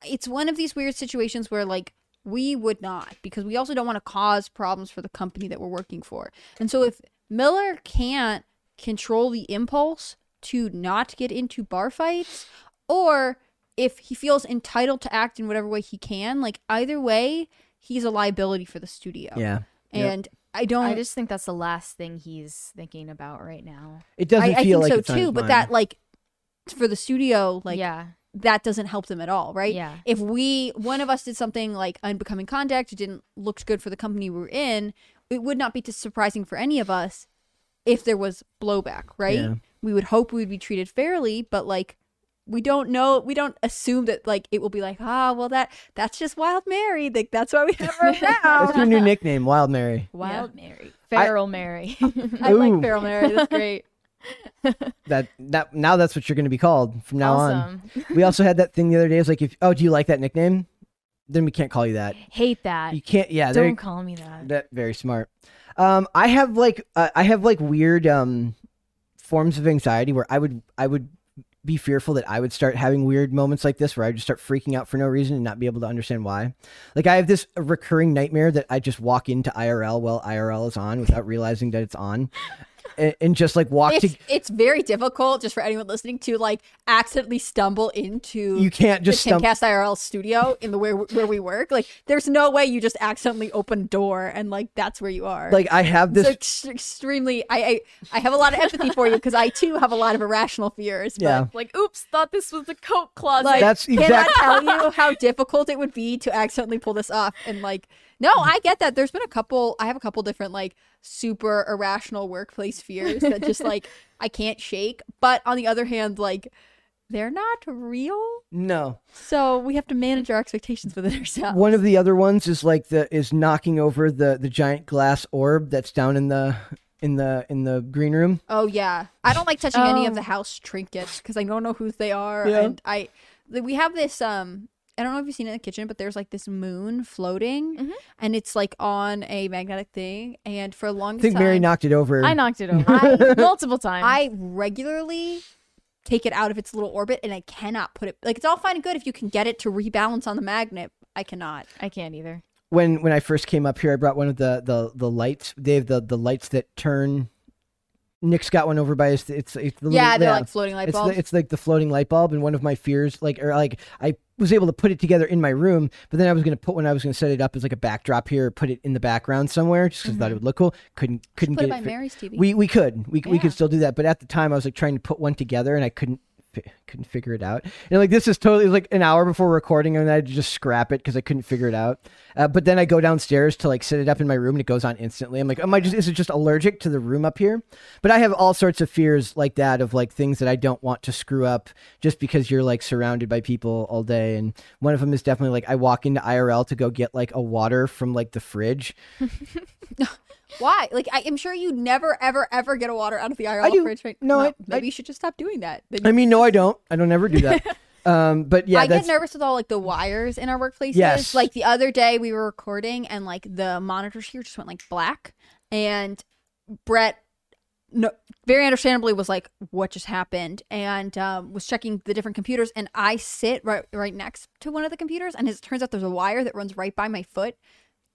Speaker 3: it's one of these weird situations where, like, we would not because we also don't want to cause problems for the company that we're working for. And so, if Miller can't control the impulse to not get into bar fights, or if he feels entitled to act in whatever way he can, like, either way, he's a liability for the studio.
Speaker 1: yeah, Yep.
Speaker 3: And I don't.
Speaker 2: I just think that's the last thing he's thinking about right now.
Speaker 1: it doesn't
Speaker 3: I, I
Speaker 1: feel
Speaker 3: think
Speaker 1: like
Speaker 3: so too, but that like for the studio, like
Speaker 2: yeah,
Speaker 3: that doesn't help them at all, right?
Speaker 2: Yeah.
Speaker 3: If we one of us did something like unbecoming conduct, it didn't look good for the company we were in, it would not be too surprising for any of us if there was blowback, right?
Speaker 1: Yeah.
Speaker 3: We would hope we would be treated fairly, but like we don't know we don't assume that like it will be like, ah, well that that's just wild Mary. Like that's why we have her
Speaker 1: That's
Speaker 3: what's
Speaker 1: your new nickname, Wild Mary.
Speaker 2: Wild Mary, Feral Mary.
Speaker 3: I
Speaker 1: Ooh.
Speaker 3: like Feral Mary. That's great.
Speaker 1: That that now that's what you're going to be called from now on. We also had that thing the other day. It's like, if oh, do you like that nickname? Then we can't call you that.
Speaker 2: Hate that.
Speaker 1: You can't. Yeah.
Speaker 2: Don't call me that.
Speaker 1: That very smart. Um, I have like uh, I have like weird um forms of anxiety where I would I would be fearful that I would start having weird moments like this where I just start freaking out for no reason and not be able to understand why. Like I have this recurring nightmare that I just walk into IRL while IRL is on without realizing that it's on. And, and just like walk
Speaker 3: it's
Speaker 1: to.
Speaker 3: it's very difficult just for anyone listening to like accidentally stumble into
Speaker 1: You can't just
Speaker 3: the
Speaker 1: stum-
Speaker 3: Timcast IRL studio in the where where we work. Like, there's no way you just accidentally open door and like that's where you are.
Speaker 1: Like I have this.
Speaker 3: so ex- extremely, I, I I have a lot of empathy for you because I too have a lot of irrational fears. But
Speaker 1: Yeah.
Speaker 2: Like, oops, thought this was the coat closet.
Speaker 3: Like,
Speaker 1: That's
Speaker 3: I tell you how difficult it would be to accidentally pull this off? And like, no, mm. I get that. There's been a couple. I have a couple different like super irrational workplace fears that just like I can't shake. But on the other hand, like they're not real.
Speaker 1: no.
Speaker 3: So we have to manage our expectations within ourselves.
Speaker 1: One of the other ones is like the is knocking over the the giant glass orb that's down in the in the in the green room.
Speaker 3: Oh yeah, I don't like touching any of
Speaker 2: Oh.
Speaker 3: the house trinkets because I don't know whose they are,
Speaker 1: Yeah.
Speaker 3: and I we have this um. I don't know if you've seen it in the kitchen, but there's like this moon floating,
Speaker 2: Mhm.
Speaker 3: and it's like on a magnetic thing. And for a long time.
Speaker 1: I think
Speaker 3: time,
Speaker 1: Mary knocked it over.
Speaker 2: I knocked it over multiple times.
Speaker 3: I regularly take it out of its little orbit, and I cannot put it. Like it's all fine and good if you can get it to rebalance on the magnet. I cannot.
Speaker 2: I can't either.
Speaker 1: when when I first came up here, I brought one of the the the lights. They have the the lights that turn. Nick's got one over by his. It's, it's the
Speaker 3: yeah,
Speaker 1: little,
Speaker 3: they're like floating light
Speaker 1: it's the, it's like the floating light bulb, and one of my fears, like or like I was able to put it together in my room, but then I was going to put when I was going to set it up as like a backdrop here, put it in the background somewhere, just because I thought it mm-hmm. would look cool. Couldn't couldn't
Speaker 3: put it
Speaker 1: get
Speaker 3: by
Speaker 1: it. fi-
Speaker 3: Mary's TV.
Speaker 1: we we could we we could still do that, but at the time I was like trying to put one together, and I couldn't couldn't figure it out. And like this is totally like an hour before recording, and I just scrap it because I couldn't figure it out. Uh, but then I go downstairs to like set it up in my room, and it goes on instantly. I'm like, am I just is it just allergic to the room up here? But I have all sorts of fears like that of like things that I don't want to screw up just because you're like surrounded by people all day. And one of them is definitely like I walk into IRL to go get like a water from like the fridge.
Speaker 3: Why? Like I am sure you never, ever, ever get a water out of the IRL
Speaker 1: I do.
Speaker 3: fridge. Right?
Speaker 1: No,
Speaker 3: Well,
Speaker 1: I-
Speaker 3: maybe
Speaker 1: I-
Speaker 3: you should just stop doing that.
Speaker 1: I mean, no, I don't. I don't ever do that. um, but yeah,
Speaker 3: I get nervous with all like the wires in our workplaces.
Speaker 1: Yes.
Speaker 3: Like the other day we were recording and like the monitors here just went like black and Brett no very understandably was like what just happened and um, was checking the different computers and I sit right right next to one of the computers and it turns out there's a wire that runs right by my foot.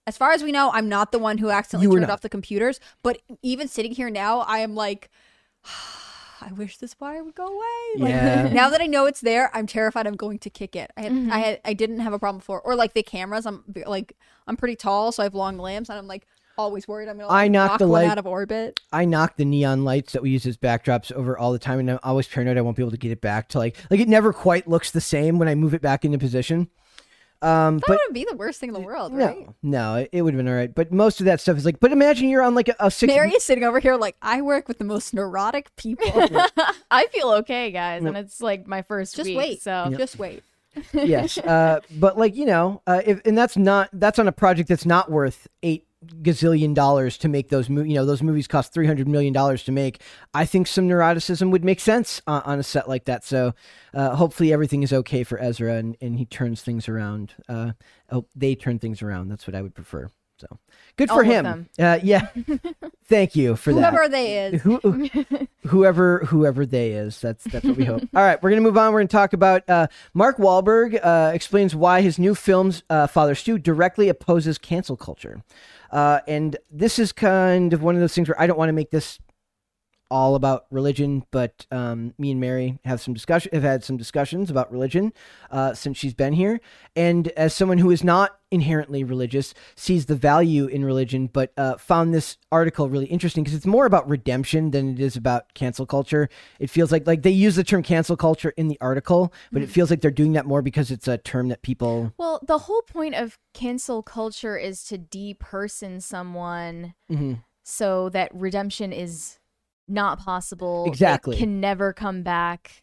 Speaker 3: As far as we know, I'm not the one who accidentally turned
Speaker 1: not.
Speaker 3: off the computers, but even sitting here now, I am like I wish this wire would go away. Like,
Speaker 1: Yeah.
Speaker 3: now that I know it's there, I'm terrified I'm going to kick it. I had,
Speaker 2: Mm-hmm.
Speaker 3: I had, I didn't have a problem before. Or like the cameras. I'm like, I'm pretty tall, so I have long limbs, and I'm like always worried I'm gonna
Speaker 1: I
Speaker 3: like,
Speaker 1: knocked
Speaker 3: knock
Speaker 1: the
Speaker 3: one
Speaker 1: light-
Speaker 3: out of orbit.
Speaker 1: I knock the neon lights that we use as backdrops over all the time, and I'm always paranoid I won't be able to get it back to like like it never quite looks the same when I move it back into position. Um,
Speaker 3: That
Speaker 1: but
Speaker 3: wouldn't be the worst thing in the world, right?
Speaker 1: no, no, it, it would have been all right. But most of that stuff is like, but imagine you're on like a, a six.
Speaker 3: Mary is sitting over here like I work with the most neurotic people.
Speaker 2: I feel okay, guys, and it's like my first
Speaker 3: Just
Speaker 2: week.
Speaker 3: wait.
Speaker 2: So
Speaker 3: Just wait.
Speaker 1: yes, uh, but like you know, uh, if, and that's not that's on a project that's not worth eight gazillion dollars to make those mo- you know those movies cost 300 million dollars to make i think some neuroticism would make sense on, on a set like that. So uh, hopefully everything is okay for ezra and, and he turns things around. Uh, oh, they turn things around. That's what i would prefer. So good for
Speaker 2: of
Speaker 1: him. uh, yeah. Thank you for that.
Speaker 3: Whoever they is.
Speaker 1: who, whoever whoever they is. That's that's what we hope. All right we're gonna move on. We're gonna talk about uh, mark Wahlberg uh, explains why his new films uh, Father Stu directly opposes cancel culture uh, and this is kind of one of those things where i don't want to make this all about religion, but um, me and Mary have some discussion have had some discussions about religion uh, since she's been here. And as someone who is not inherently religious, sees the value in religion, but uh, found this article really interesting because it's more about redemption than it is about cancel culture. It feels like like they use the term cancel culture in the article, but it feels like they're doing that more because it's a term that people.
Speaker 2: Well, the whole point of cancel culture is to deperson someone
Speaker 1: Mhm.
Speaker 2: so that redemption is not possible.
Speaker 1: Exactly.
Speaker 2: can never come back.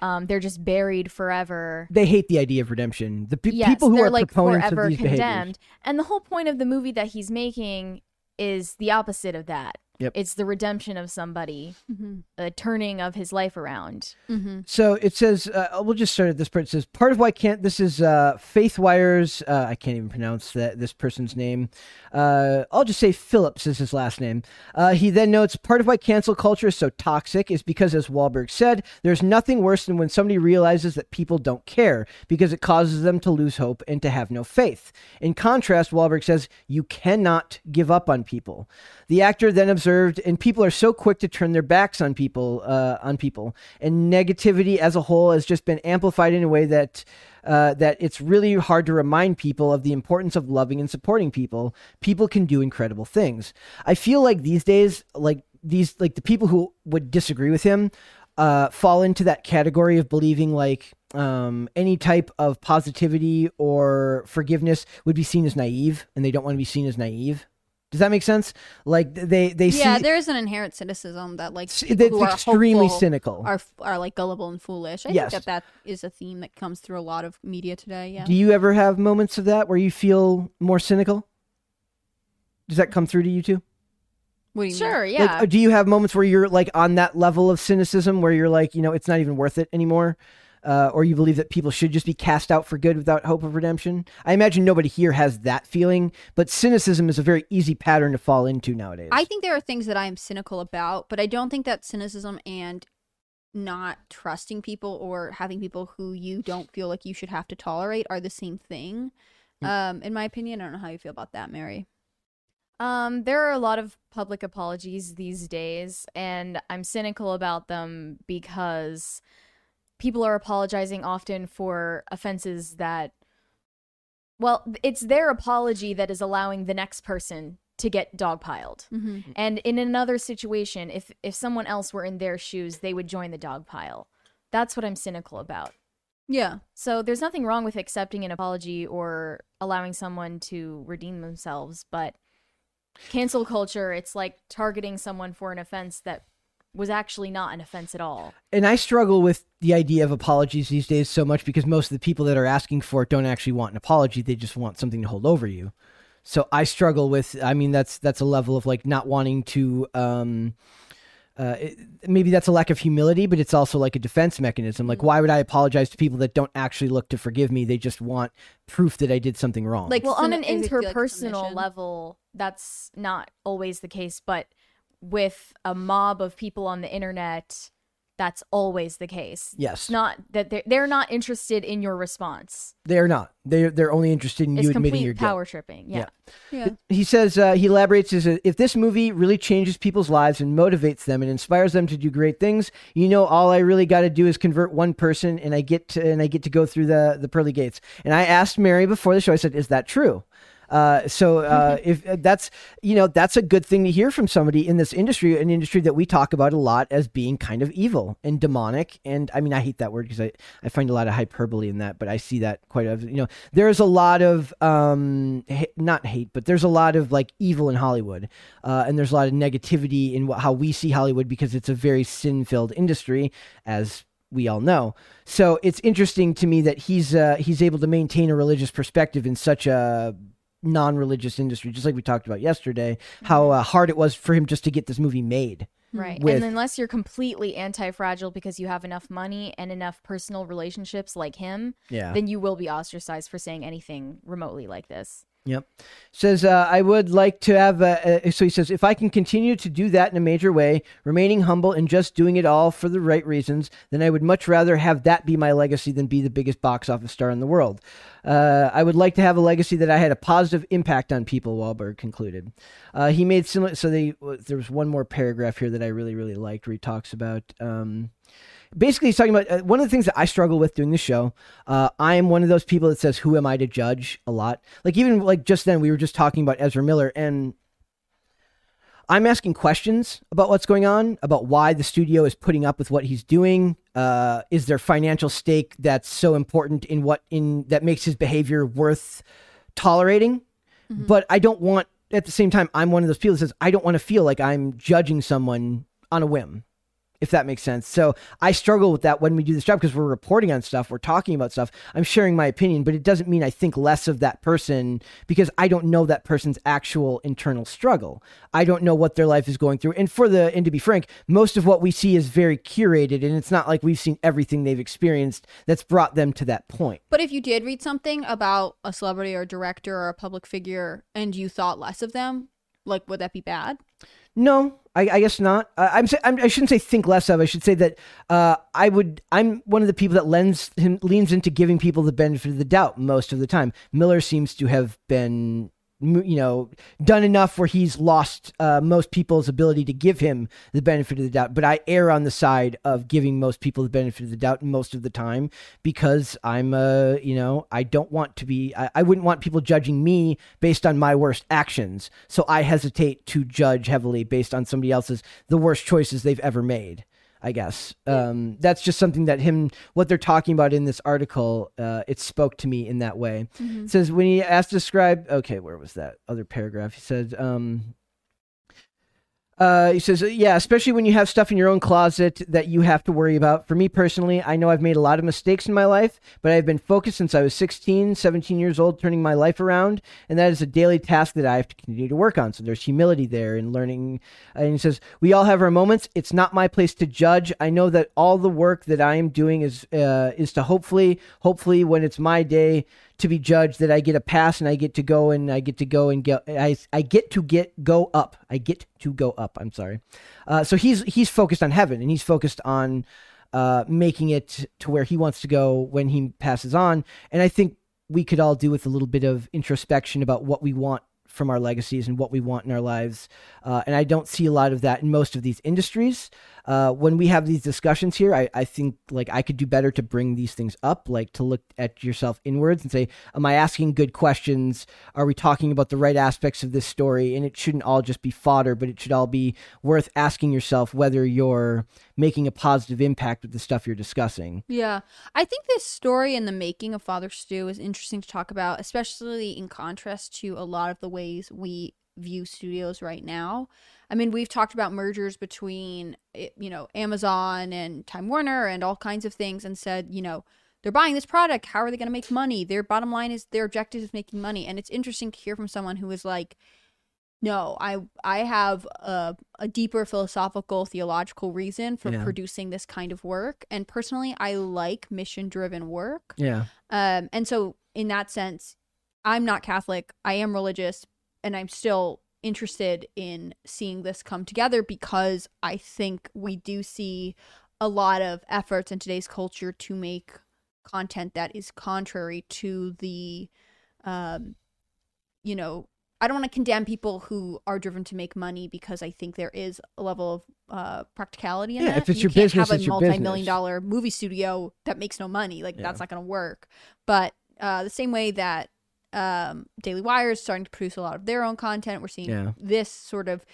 Speaker 2: Um, they're just buried forever.
Speaker 1: They hate the idea of redemption. The pe-
Speaker 2: yes,
Speaker 1: people who
Speaker 2: they're like
Speaker 1: proponents
Speaker 2: forever
Speaker 1: of these behaviors.
Speaker 2: condemned. And the whole point of the movie that he's making is the opposite of that.
Speaker 1: Yep.
Speaker 2: It's the redemption of somebody,
Speaker 3: Mm-hmm.
Speaker 2: a turning of his life around.
Speaker 3: Mm-hmm.
Speaker 1: So it says, uh, we'll just start at this part. It says, part of why can't, this is uh, Faithwire's, uh, I can't even pronounce that this person's name. Uh, I'll just say Phillips is his last name. Uh, he then notes, part of why cancel culture is so toxic is because, as Wahlberg said, there's nothing worse than when somebody realizes that people don't care because it causes them to lose hope and to have no faith. In contrast, Wahlberg says, you cannot give up on people. The actor then observes and people are so quick to turn their backs on people. Uh, on people, and negativity as a whole has just been amplified in a way that. Uh, that it's really hard to remind people of the importance of loving and supporting people. People can do incredible things. I feel like these days, like these, like the people who would disagree with him, uh, fall into that category of believing like um, any type of positivity or forgiveness would be seen as naive, and they don't want to be seen as naive. Does that make sense? Like they they
Speaker 3: yeah,
Speaker 1: see
Speaker 3: there's an inherent cynicism that like
Speaker 1: s-
Speaker 3: people
Speaker 1: that's
Speaker 3: who are
Speaker 1: extremely cynical.
Speaker 3: are are like gullible and foolish. I
Speaker 1: Yes.
Speaker 3: think that that is a theme that comes through a lot of media today. Yeah.
Speaker 1: Do you ever have moments of that where you feel more cynical? Does that come through to you too?
Speaker 3: what do you?
Speaker 2: Sure,
Speaker 1: Like,
Speaker 2: yeah.
Speaker 1: uh, do you have moments where you're like on that level of cynicism where you're like, you know, it's not even worth it anymore? Uh, or you believe that people should just be cast out for good without hope of redemption? I imagine nobody here has that feeling, but cynicism is a very easy pattern to fall into nowadays.
Speaker 3: I think there are things that I am cynical about, but I don't think that cynicism and not trusting people or having people who you don't feel like you should have to tolerate are the same thing.
Speaker 1: Mm.
Speaker 3: Um, in my opinion, I don't know how you feel about that, Mary.
Speaker 2: Um, there are a lot of public apologies these days, and I'm cynical about them because people are apologizing often for offenses that, well, it's their apology that is allowing the next person to get dogpiled.
Speaker 3: Mm-hmm.
Speaker 2: And in another situation, if if someone else were in their shoes, they would join the dog pile. That's what I'm cynical about.
Speaker 3: Yeah.
Speaker 2: So there's nothing wrong with accepting an apology or allowing someone to redeem themselves, but cancel culture, it's like targeting someone for an offense that was actually not an offense at all.
Speaker 1: and I struggle with the idea of apologies these days so much because most of the people that are asking for it don't actually want an apology; they just want something to hold over you. So I struggle with. I mean, that's that's a level of like not wanting to. Um, uh, it, maybe that's a lack of humility, but it's also like a defense mechanism. Like, why would I apologize to people that don't actually look to forgive me? They just want proof that I did something wrong.
Speaker 3: Like-
Speaker 2: Well, on an
Speaker 3: is it feel like
Speaker 2: interpersonal level, that's not always the case, but with a mob of people on the internet, that's always the case.
Speaker 1: yes,
Speaker 2: It's not that they're, they're not interested in your response.
Speaker 1: they're not. They're they're only interested in
Speaker 2: It's
Speaker 1: you admitting
Speaker 2: complete
Speaker 1: your guilt.
Speaker 2: power tripping. Yeah.
Speaker 3: Yeah.
Speaker 1: He says uh, he elaborates is if this movie really changes people's lives and motivates them and inspires them to do great things, you know, all I really got to do is convert one person, and I get to and I get to go through the the pearly gates. And I asked Mary before the show. I said, "Is that true?" Uh, so uh, if uh, that's you know that's a good thing to hear from somebody in this industry, an industry that we talk about a lot as being kind of evil and demonic. And I mean, I hate that word because I, I find a lot of hyperbole in that, but I see that quite a you know there's a lot of um ha- not hate, but there's a lot of like evil in Hollywood, uh, and there's a lot of negativity in wh- how we see Hollywood because it's a very sin filled industry as we all know. So it's interesting to me that he's uh, he's able to maintain a religious perspective in such a non-religious industry, just like we talked about yesterday. How uh, hard it was for him just to get this movie made.
Speaker 2: Right.
Speaker 1: with-
Speaker 2: and unless you're completely anti fragile because you have enough money and enough personal relationships like him,
Speaker 1: Yeah.
Speaker 2: then you will be ostracized for saying anything remotely like this.
Speaker 1: Yep. Says, uh, I would like to have, a, a, so he says, if I can continue to do that in a major way, remaining humble and just doing it all for the right reasons, then I would much rather have that be my legacy than be the biggest box office star in the world. Uh, I would like to have a legacy that I had a positive impact on people, Wahlberg concluded. Uh, he made similar, so they, there was one more paragraph here that I really, really liked where he talks about, um, basically he's talking about uh, one of the things that i struggle with doing the show uh, i am one of those people that says who am i to judge? a lot. Like even like just then we were just talking about ezra miller and i'm asking questions about what's going on about why the studio is putting up with what he's doing uh, is there financial stake that's so important in what in that makes his behavior worth tolerating? But i don't want at the same time i'm one of those people that says i don't want to feel like i'm judging someone on a whim if that makes sense. So I struggle with that when we do this job because we're reporting on stuff, we're talking about stuff. I'm sharing my opinion, but it doesn't mean I think less of that person because I don't know that person's actual internal struggle. I don't know what their life is going through. And for the and to be frank, most of what we see is very curated and it's not like we've seen everything they've experienced that's brought them to that point.
Speaker 3: But if you did read something about a celebrity or a director or a public figure and you thought less of them, like would that be bad?
Speaker 1: No, I, I guess not. Uh, I'm, I'm. I shouldn't say think less of. I should say that uh, I would. I'm one of the people that lends him leans into giving people the benefit of the doubt most of the time. Miller seems to have been you know done enough where he's lost uh, most people's ability to give him the benefit of the doubt. But i err on the side of giving most people the benefit of the doubt most of the time because i'm uh you know i don't want to be I, I wouldn't want people judging me based on my worst actions. So i hesitate to judge heavily based on somebody else's the worst choices they've ever made I guess um, that's just something that him what they're talking about in this article. Uh, it spoke to me in that way. It says when he asked to describe. Okay, where was that other paragraph? He said. Um, uh, he says, yeah, especially when you have stuff in your own closet that you have to worry about. For me personally, I know I've made a lot of mistakes in my life, but I've been focused since I was 16, 17 years old, turning my life around. And that is a daily task that I have to continue to work on. So there's humility there in learning. And he says, we all have our moments. It's not my place to judge. I know that all the work that I am doing is, uh, is to hopefully, hopefully when it's my day, to be judged that I get a pass and I get to go and I get to go and get I, I get to get go up. I get to go up. I'm sorry. Uh, so he's he's focused on heaven and he's focused on uh, making it to where he wants to go when he passes on. And I think we could all do with a little bit of introspection about what we want from our legacies and what we want in our lives. Uh, and I don't see a lot of that in most of these industries. Uh, when we have these discussions here, I, I think like I could do better to bring these things up, like to look at yourself inwards and say, Am I asking good questions? Are we talking about the right aspects of this story? And it shouldn't all just be fodder, but it should all be worth asking yourself whether you're making a positive impact with the stuff you're discussing.
Speaker 3: Yeah. I think this story and the making of Father Stu is interesting to talk about, especially in contrast to a lot of the ways we view studios right now. I mean, we've talked about mergers between, eh, you know, Amazon and Time Warner and all kinds of things and said, you know, they're buying this product. How are they going to make money? Their bottom line is their objective is making money. And it's interesting to hear from someone who is like, no, I I have a, a deeper philosophical theological reason for
Speaker 1: Yeah.
Speaker 3: producing this kind of work. And personally, I like mission driven work.
Speaker 1: Yeah.
Speaker 3: Um, and so in that sense, I'm not Catholic. I am religious, and I'm still interested in seeing this come together because I think we do see a lot of efforts in today's culture to make content that is contrary to the um you know I don't want to condemn people who are driven to make money because I think there is a level of uh, practicality in
Speaker 1: Yeah,
Speaker 3: that.
Speaker 1: if it's
Speaker 3: you
Speaker 1: your
Speaker 3: can't
Speaker 1: business,
Speaker 3: have a
Speaker 1: it's
Speaker 3: multi-million dollar movie studio that makes no money. Like
Speaker 1: Yeah.
Speaker 3: that's not going to work. But uh, the same way that um, Daily Wire is starting to produce a lot of their own content, we're seeing
Speaker 1: Yeah.
Speaker 3: this sort of,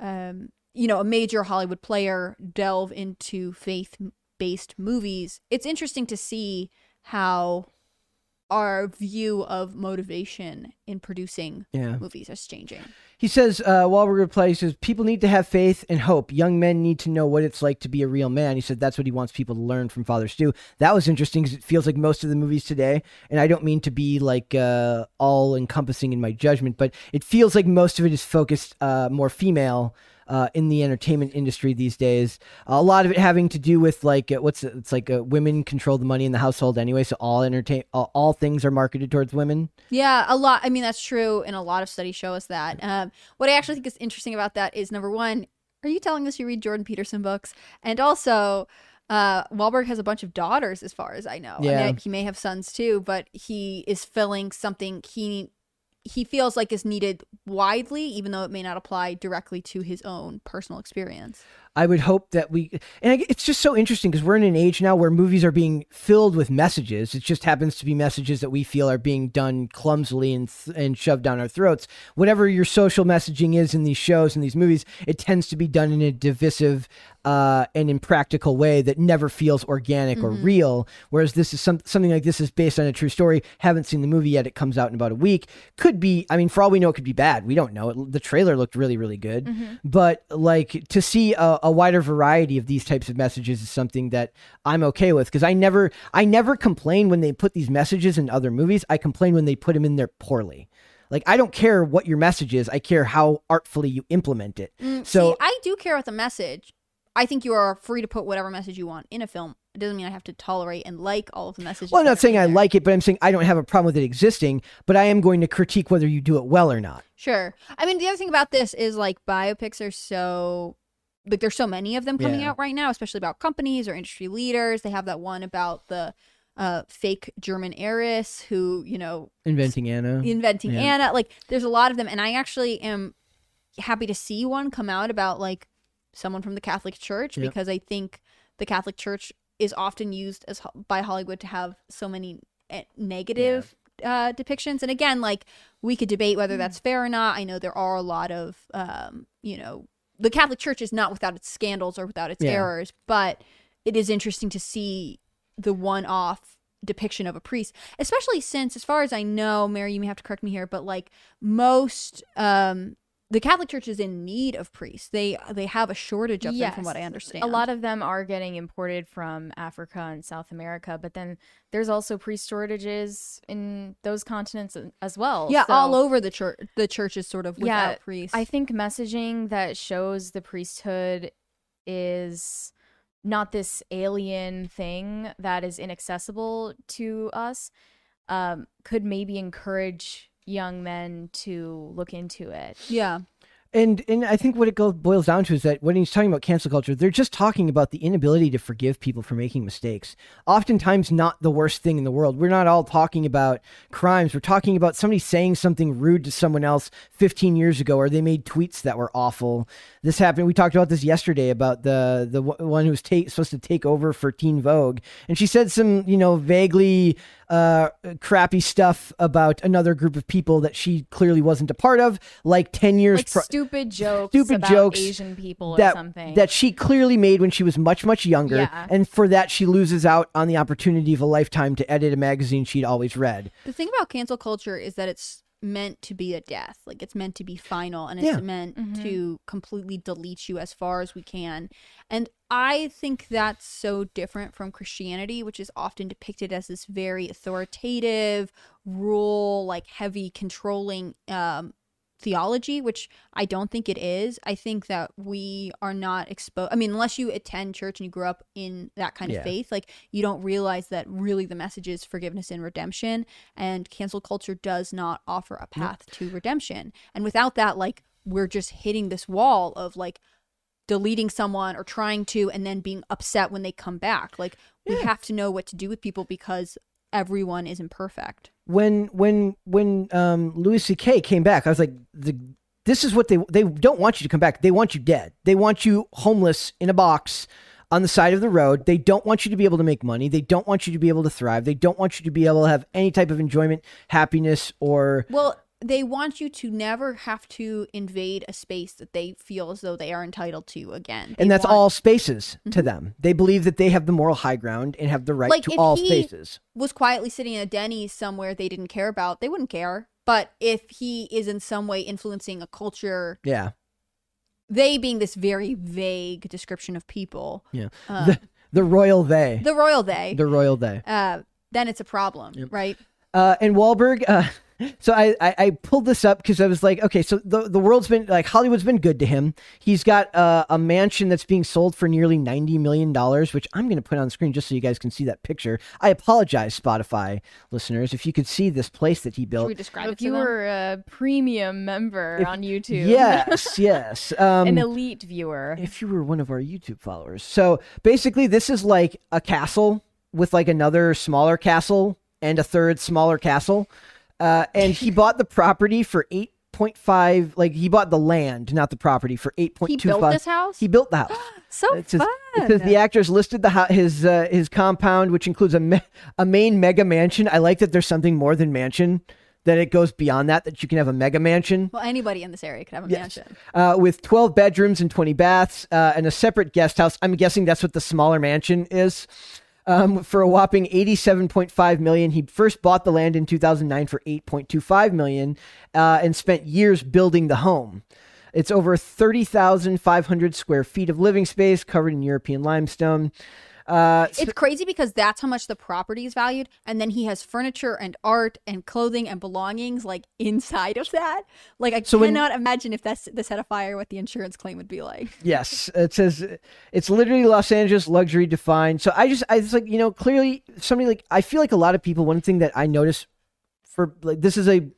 Speaker 3: um, you know, a major Hollywood player delve into faith-based movies. It's interesting to see how our view of motivation in producing
Speaker 1: Yeah.
Speaker 3: movies is changing.
Speaker 1: He says, uh, while we're reply, he says, people need to have faith and hope. Young men need to know what it's like to be a real man. He said that's what he wants people to learn from Father Stu. That was interesting because it feels like most of the movies today, and I don't mean to be like uh, all encompassing in my judgment, but it feels like most of it is focused uh, more female. Uh, in the entertainment industry these days, a lot of it having to do with like uh, what's it? it's like uh, women control the money in the household anyway, so all entertain all, all things are marketed towards women.
Speaker 3: Yeah, a lot. I mean, that's true, and a lot of studies show us that. Um, what I actually think is interesting about that is number one, are you telling us you read Jordan Peterson books? And also, uh, Wahlberg has a bunch of daughters, as far as I know. I
Speaker 1: Yeah.
Speaker 3: mean, he may have sons too, but he is filling something he he feels like is needed widely, even though it may not apply directly to his own personal experience.
Speaker 1: I would hope that we, and it's just so interesting because we're in an age now where movies are being filled with messages. It just happens to be messages that we feel are being done clumsily and th- and shoved down our throats. Whatever your social messaging is in these shows and these movies, it tends to be done in a divisive uh, and impractical way that never feels organic or real. Whereas this is some something like this is based on a true story. Haven't seen the movie yet. It comes out in about a week. Could be. I mean, for all we know, it could be bad. We don't know. It, the trailer looked really, really good. But like to see a, a wider variety of these types of messages is something that I'm okay with because I never, I never complain when they put these messages in other movies. I complain when they put them in there poorly. Like I don't care what your message is. I care how artfully you implement it. so
Speaker 3: Mm, See, I do care about the message. I think you are free to put whatever message you want in a film. It doesn't mean I have to tolerate and like all of the messages.
Speaker 1: Well, I'm not saying I like it, but I'm saying I don't have a problem with it existing. But I am going to critique whether you do it well or not.
Speaker 3: Sure. I mean, the other thing about this is like biopics are so like there's so many of them coming
Speaker 1: Yeah.
Speaker 3: out right now, especially about companies or industry leaders. They have that one about the uh, fake German heiress who, you know,
Speaker 1: Inventing Anna.
Speaker 3: inventing
Speaker 1: Yeah.
Speaker 3: Anna. Like, there's a lot of them, and I actually am happy to see one come out about like someone from the Catholic Church
Speaker 1: Yep.
Speaker 3: because I think the Catholic Church is often used as by Hollywood to have so many eh, negative uh, depictions. And again, like we could debate whether that's fair or not. I know there are a lot of, um, you know, the Catholic Church is not without its scandals or without its
Speaker 1: Yeah.
Speaker 3: errors, but it is interesting to see the one-off depiction of a priest, especially since, as far as I know, Mary, you may have to correct me here, but like most, um, the Catholic Church is in need of priests. They they have a shortage of them, from what I understand.
Speaker 2: A lot of them are getting imported from Africa and South America, but then there's also priest shortages in those continents as well.
Speaker 3: yeah,
Speaker 2: So-
Speaker 3: all over the church. The church is sort of without
Speaker 2: Yeah,
Speaker 3: priests.
Speaker 2: I think messaging that shows the priesthood is not this alien thing that is inaccessible to us um, could maybe encourage young men to look into it.
Speaker 3: yeah,
Speaker 1: And and I think what it goes boils down to is that when he's talking about cancel culture, they're just talking about the inability to forgive people for making mistakes. Oftentimes, not the worst thing in the world. We're not all talking about crimes. We're talking about somebody saying something rude to someone else 15 years ago, or they made tweets that were awful. This happened. We talked about this yesterday about the the one who was take, supposed to take over for Teen Vogue, and she said some you know vaguely uh, crappy stuff about another group of people that she clearly wasn't a part of, like 10 years.
Speaker 2: Like
Speaker 1: pri-
Speaker 2: stupid jokes
Speaker 1: stupid
Speaker 2: about
Speaker 1: jokes
Speaker 2: Asian people or
Speaker 1: that
Speaker 2: something.
Speaker 1: that she clearly made when she was much much younger
Speaker 2: Yeah.
Speaker 1: and for that she loses out on the opportunity of a lifetime to edit a magazine she'd always read
Speaker 3: the thing about cancel culture is that it's meant to be a death. Like it's meant to be final, and it's
Speaker 1: Yeah.
Speaker 3: meant
Speaker 2: Mhm.
Speaker 3: to completely delete you as far as we can. And I think that's so different from Christianity, which is often depicted as this very authoritative, rule, like heavy, controlling um, theology, which I don't think it is. I think that we are not exposed. I mean, unless you attend church and you grew up in that kind
Speaker 1: Yeah.
Speaker 3: of faith, like you don't realize that really the message is forgiveness and redemption. And cancel culture does not offer a path to redemption. And without that, like we're just hitting this wall of like deleting someone or trying to and then being upset when they come back. Like we have to know what to do with people because everyone is imperfect.
Speaker 1: when when when um louis ck came back i was like the this is what they they don't want you to come back. They want you dead. They want you homeless in a box on the side of the road. They don't want you to be able to make money. They don't want you to be able to thrive. They don't want you to be able to have any type of enjoyment happiness or
Speaker 3: Well, they want you to never have to invade a space that they feel as though they are entitled to again. They
Speaker 1: and that's
Speaker 3: want-
Speaker 1: all spaces to them. They believe that they have the moral high ground and have the right
Speaker 3: Like,
Speaker 1: to
Speaker 3: if
Speaker 1: all
Speaker 3: he-
Speaker 1: spaces.
Speaker 3: was quietly sitting in a Denny's somewhere they didn't care about, they wouldn't care. But if he is in some way influencing a culture,
Speaker 1: yeah.
Speaker 3: they being this very vague description of people,
Speaker 1: yeah.
Speaker 3: uh,
Speaker 1: the, the royal they.
Speaker 3: The royal they,
Speaker 1: the royal they.
Speaker 3: Uh, then it's a problem, right?
Speaker 1: Uh, and Wahlberg, uh, so I, I, I pulled this up because I was like, okay, so the, the world's been like Hollywood's been good to him. He's got uh, a mansion that's being sold for nearly ninety million dollars, which I'm going to put on the screen just so you guys can see that picture. I apologize, Spotify listeners, if you could see this place that he
Speaker 3: Should
Speaker 1: built.
Speaker 3: we describe it
Speaker 2: if
Speaker 3: to
Speaker 2: you
Speaker 3: them?
Speaker 2: were a premium member
Speaker 1: If-
Speaker 2: on YouTube,
Speaker 1: Yes, yes. Um,
Speaker 2: an elite viewer,
Speaker 1: if you were one of our YouTube followers. So basically, this is like a castle with like another smaller castle and a third smaller castle. Uh, and he bought the property for 8.5, like he bought the land, not the property, for 8.25.
Speaker 3: he built this house.
Speaker 1: He built the house.
Speaker 3: so
Speaker 1: It says,
Speaker 3: fun.
Speaker 1: it says the actors listed the hou- his uh, his compound, which includes a me- a main mega mansion. I like that there's something more than mansion. That it goes beyond that. That you can have a mega mansion
Speaker 3: well, anybody in this area could have a
Speaker 1: Yes.
Speaker 3: mansion.
Speaker 1: uh, with 12 bedrooms and 20 baths uh, and a separate guest house. I'm guessing that's what the smaller mansion is. Um, for a whopping 87.5 million, he first bought the land in 2009 for 8.25 million, uh, and spent years building the home. It's over 30,500 square feet of living space covered in European limestone. Uh,
Speaker 3: It's crazy because that's how much the property is valued, and then he has furniture and art and clothing and belongings like inside of that. Like I
Speaker 1: So when-
Speaker 3: cannot imagine if that's this had a fire, what the insurance claim would be like.
Speaker 1: Yes, it says it's literally Los Angeles luxury defined. So I just, I was like, you know, clearly somebody like I feel like a lot of people. One thing that I notice for like this is a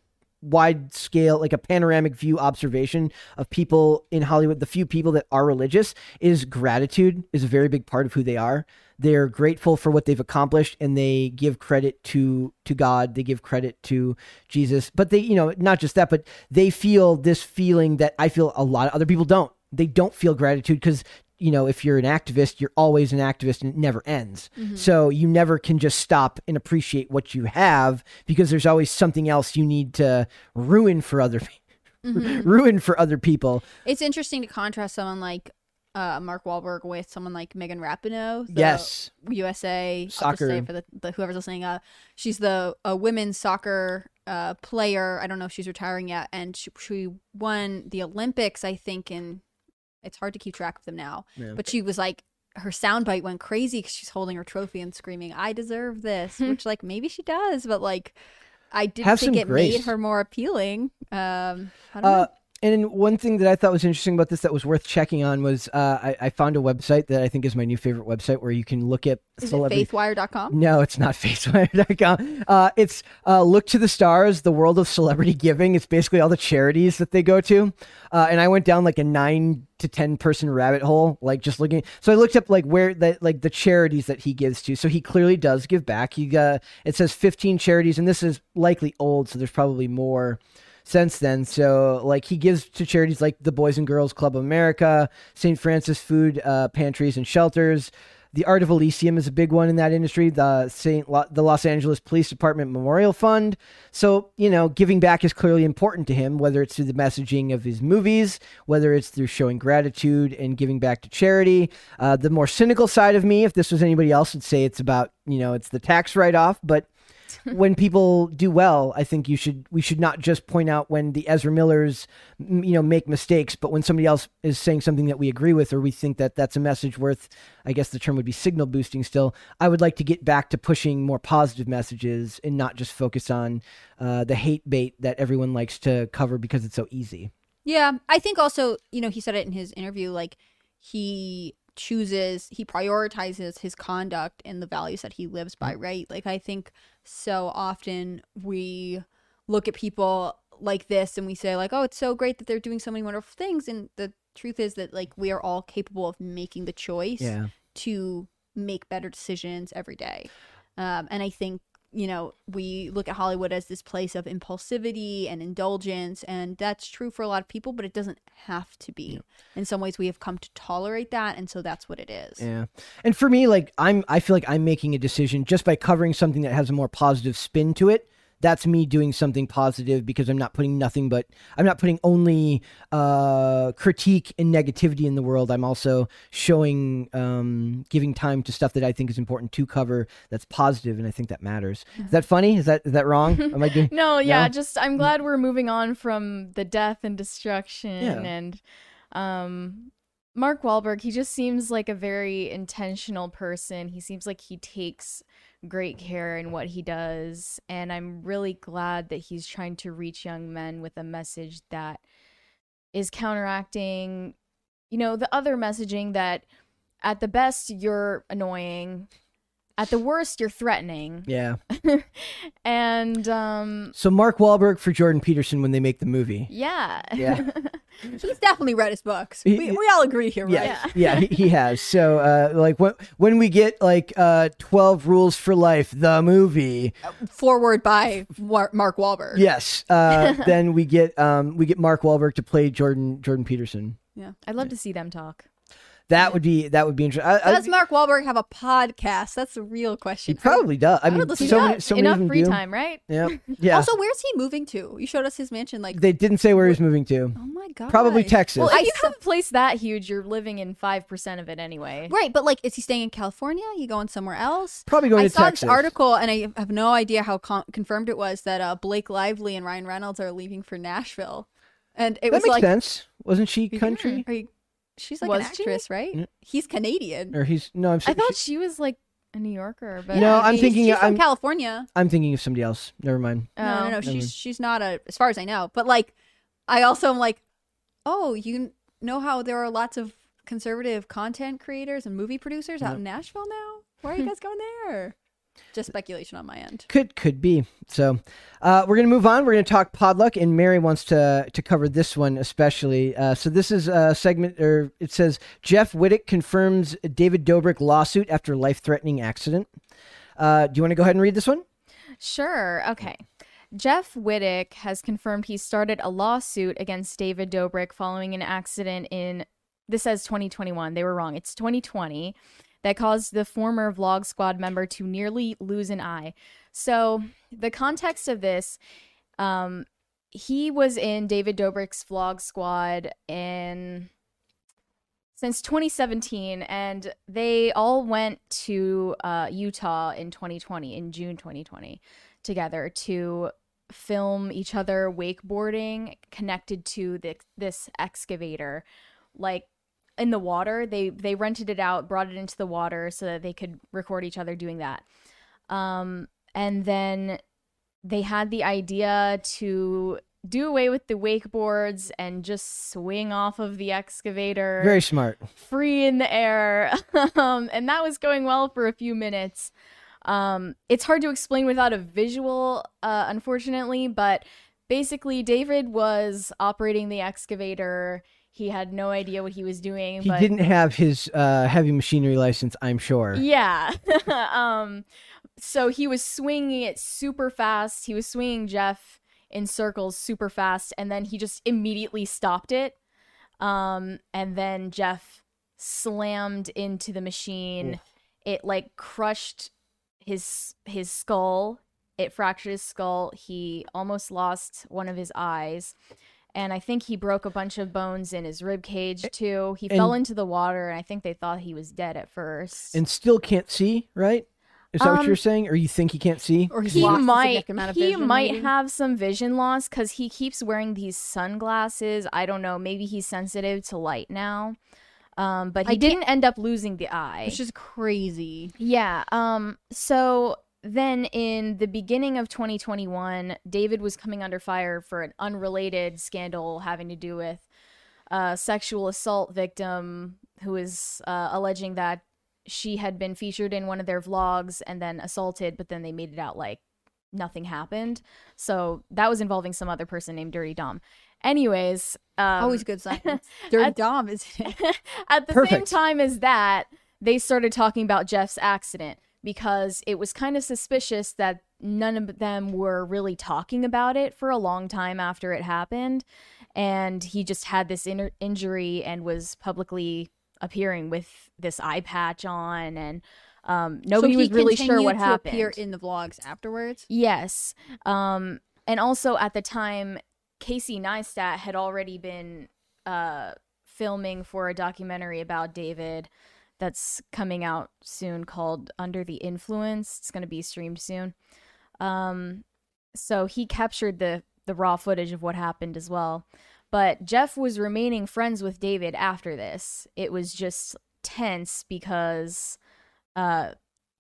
Speaker 1: wide scale, like a panoramic view observation of people in Hollywood, the few people that are religious, is gratitude is a very big part of who they are. They're grateful for what they've accomplished and they give credit to to God, they give credit to Jesus. But they, you know, not just that, but they feel this feeling that I feel a lot of other people don't. They don't feel gratitude because you know, if you're an activist, you're always an activist and it never ends.
Speaker 2: Mm-hmm.
Speaker 1: So you never can just stop and appreciate what you have because there's always something else you need to ruin for other people.
Speaker 2: Mm-hmm.
Speaker 1: ruin for other people.
Speaker 3: It's interesting to contrast someone like uh, Mark Wahlberg with someone like Megan Rapinoe. the
Speaker 1: yes.
Speaker 3: USA
Speaker 1: Soccer.
Speaker 3: say for the, the whoever's listening. Uh, she's the a women's soccer uh player. I don't know if she's retiring yet, and she, she won the Olympics. I think in it's hard to keep track of them now,
Speaker 1: Yeah.
Speaker 3: but she was like her soundbite went crazy because she's holding her trophy and screaming, "I deserve this," which like maybe she does, but like. I didn't
Speaker 1: Have
Speaker 3: think it
Speaker 1: grace.
Speaker 3: made her more appealing. Um, I don't
Speaker 1: Uh,
Speaker 3: know.
Speaker 1: And one thing that I thought was interesting about this that was worth checking on was uh, I, I found a website that I think is my new favorite website where you can look at
Speaker 3: Is
Speaker 1: celebrity.
Speaker 3: it faithwire.com?
Speaker 1: No, it's not faithwire.com. Uh, it's uh, Look to the Stars, the world of celebrity giving. It's basically all the charities that they go to. Uh, and I went down like a nine to 10 person rabbit hole, like just looking. So I looked up like where the, like the charities that he gives to. So he clearly does give back. He, uh, it says 15 charities, and this is likely old, so there's probably more since then. So like he gives to charities like the Boys and Girls Club of America, St. Francis Food uh, Pantries and Shelters. The Art of Elysium is a big one in that industry. The Saint the Los Angeles Police Department Memorial Fund. So you know, giving back is clearly important to him, whether it's through the messaging of his movies, whether it's through showing gratitude and giving back to charity. Uh, the more cynical side of me, if this was anybody else, would say it's about you know it's the tax write off, but when people do well, I think you should we should not just point out when the Ezra Millers you know make mistakes, but when somebody else is saying something that we agree with or we think that that's a message worth I guess the term would be signal boosting still. I would like to get back to pushing more positive messages and not just focus on uh, the hate bait that everyone likes to cover because it's so easy.
Speaker 3: Yeah, I think also, you know, he said it in his interview like he chooses, he prioritizes his conduct and the values that he lives by, right? Like I think so often we look at people like this and we say like, "Oh, it's so great that they're doing so many wonderful things." And the truth is that like we are all capable of making the choice
Speaker 1: Yeah.
Speaker 3: to make better decisions every day. Um, and I think, you know, we look at Hollywood as this place of impulsivity and indulgence, and that's true for a lot of people, but it doesn't have to be. In some ways, we have come to tolerate that, and so that's what it is.
Speaker 1: Yeah. And for me, like I'm I feel like I'm making a decision just by covering something that has a more positive spin to it. That's me doing something positive because I'm not putting nothing but I'm not putting only uh, critique and negativity in the world. I'm also showing um, giving time to stuff that I think is important to cover that's positive, and I think that matters. Is that funny? Is that is that wrong? Am I doing?
Speaker 2: No, yeah,
Speaker 1: No?
Speaker 2: just I'm glad we're moving on from the death and destruction
Speaker 1: Yeah.
Speaker 2: and um Mark Wahlberg, he just seems like a very intentional person. He seems like he takes great care in what he does, and I'm really glad that he's trying to reach young men with a message that is counteracting you know, the other messaging that at the best you're annoying, at the worst you're threatening.
Speaker 1: Yeah.
Speaker 2: and um
Speaker 1: So Mark Wahlberg for Jordan Peterson when they make the movie.
Speaker 2: yeah.
Speaker 1: Yeah.
Speaker 3: He's definitely read his books.
Speaker 1: He-
Speaker 3: We, we all agree here, right?
Speaker 1: Yeah, yeah, he, he has. So, uh, like when when we get like uh, Twelve Rules for Life, the movie,
Speaker 3: Foreword by Mark Wahlberg.
Speaker 1: yes, uh, then we get um, we get Mark Wahlberg to play Jordan Jordan Peterson. Yeah.
Speaker 2: I'd love to see them talk.
Speaker 1: That would be that would be interesting. I, I,
Speaker 3: Does Mark Wahlberg have a podcast? That's the real question.
Speaker 1: he probably does. I
Speaker 3: I
Speaker 1: mean,
Speaker 3: would listen
Speaker 1: so
Speaker 3: to
Speaker 1: many,
Speaker 3: that.
Speaker 1: so
Speaker 2: Enough
Speaker 1: them
Speaker 2: free
Speaker 1: do.
Speaker 2: time, right?
Speaker 1: Yeah, yeah.
Speaker 3: Also, where's he moving to? You showed us his mansion. Like,
Speaker 1: they didn't say where he's moving to.
Speaker 3: oh my god,
Speaker 1: Probably Texas.
Speaker 2: Well, if you have a place that huge, you're living in five percent of it anyway.
Speaker 3: Right, but like, is he staying in California? You going somewhere else?
Speaker 1: Probably going to Texas.
Speaker 3: I
Speaker 1: to
Speaker 3: saw
Speaker 1: Texas.
Speaker 3: this article, and I have no idea how con- confirmed it was that uh, Blake Lively and Ryan Reynolds are leaving for Nashville, and it
Speaker 1: that
Speaker 3: was
Speaker 1: makes
Speaker 3: like,
Speaker 1: sense. Wasn't she country?
Speaker 3: Are you- she's like
Speaker 2: Was
Speaker 3: an
Speaker 2: she?
Speaker 3: actress, right?
Speaker 1: Yeah.
Speaker 3: He's Canadian.
Speaker 1: Or he's no? I'm.
Speaker 2: I thought
Speaker 1: she-
Speaker 2: she was like a New Yorker, but
Speaker 1: No, I'm thinking-
Speaker 3: she's from
Speaker 1: I'm-
Speaker 3: California.
Speaker 1: I'm thinking of somebody else. Never mind. Oh.
Speaker 3: No, no, no.
Speaker 2: Oh.
Speaker 1: Never mind.
Speaker 3: She's she's not a, as far as I know. But like, I also am like, oh, you know how there are lots of conservative content creators and movie producers out
Speaker 1: Yep.
Speaker 3: in Nashville now. Why are you guys going there? Just speculation on my end.
Speaker 1: Could could be. So uh, we're gonna move on. We're gonna talk Podluck, and Mary wants to to cover this one especially. Uh, so this is a segment, or it says Jeff Wittek confirms David Dobrik lawsuit after life threatening accident. Uh, do you want to go ahead and read this one?
Speaker 2: Sure. Okay. Jeff Wittek has confirmed he started a lawsuit against David Dobrik following an accident in this says 2021. They were wrong. It's 2020 that caused the former Vlog Squad member to nearly lose an eye. So, the context of this um he was in David Dobrik's Vlog Squad in since 2017 and they all went to uh, Utah in 2020 in June 2020 together to film each other wakeboarding connected to the, this excavator like in the water they they rented it out brought it into the water so that they could record each other doing that. Um and then they had the idea to do away with the wakeboards and just swing off of the excavator.
Speaker 1: Very smart.
Speaker 2: free in the air. Um, and that was going well for a few minutes. Um, it's hard to explain without a visual uh, unfortunately but basically david was operating the excavator he had no idea what he was doing
Speaker 1: He
Speaker 2: but
Speaker 1: didn't have his uh, heavy machinery license, I'm sure.
Speaker 2: yeah. um so he was swinging it super fast. He was swinging Jeff in circles super fast and then he just immediately stopped it. Um and then Jeff slammed into the machine. It like crushed his his skull. It fractured his skull. He almost lost one of his eyes. And I think he broke a bunch of bones in his rib cage too. He fell into the water and I think they thought he was dead at first.
Speaker 1: And still can't see, right? Is that what
Speaker 2: Um,
Speaker 1: you're saying? Or you think he can't see?
Speaker 3: Or
Speaker 2: he
Speaker 3: lost a
Speaker 2: might
Speaker 3: significant amount of
Speaker 2: he might
Speaker 3: maybe?
Speaker 2: have some vision loss because he keeps wearing these sunglasses i don't know maybe he's sensitive to light now um but he
Speaker 3: can't-
Speaker 2: didn't end up losing the eye
Speaker 3: Which is crazy.
Speaker 2: yeah um so then in the beginning of 2021 david was coming under fire for an unrelated scandal having to do with a sexual assault victim who is uh, alleging that she had been featured in one of their vlogs and then assaulted but then they made it out like nothing happened so that was involving some other person named dirty dom anyways um,
Speaker 3: Always good sign. Dirty
Speaker 2: at-
Speaker 3: Dom is it?
Speaker 2: at the same time as that, they started talking about Jeff's accident because it was kind of suspicious that none of them were really talking about it for a long time after it happened. And he just had this inner injury and was publicly appearing with this eye patch on, and um, nobody
Speaker 3: So
Speaker 2: was really sure
Speaker 3: continued
Speaker 2: what
Speaker 3: to
Speaker 2: happened.
Speaker 3: Appear in the vlogs afterwards.
Speaker 2: Yes. Um, and also at the time, Casey Neistat had already been uh, filming for a documentary about David that's coming out soon called Under the Influence. It's going to be streamed soon. Um, so he captured the the raw footage of what happened as well. But Jeff was remaining friends with David after this. It was just tense because uh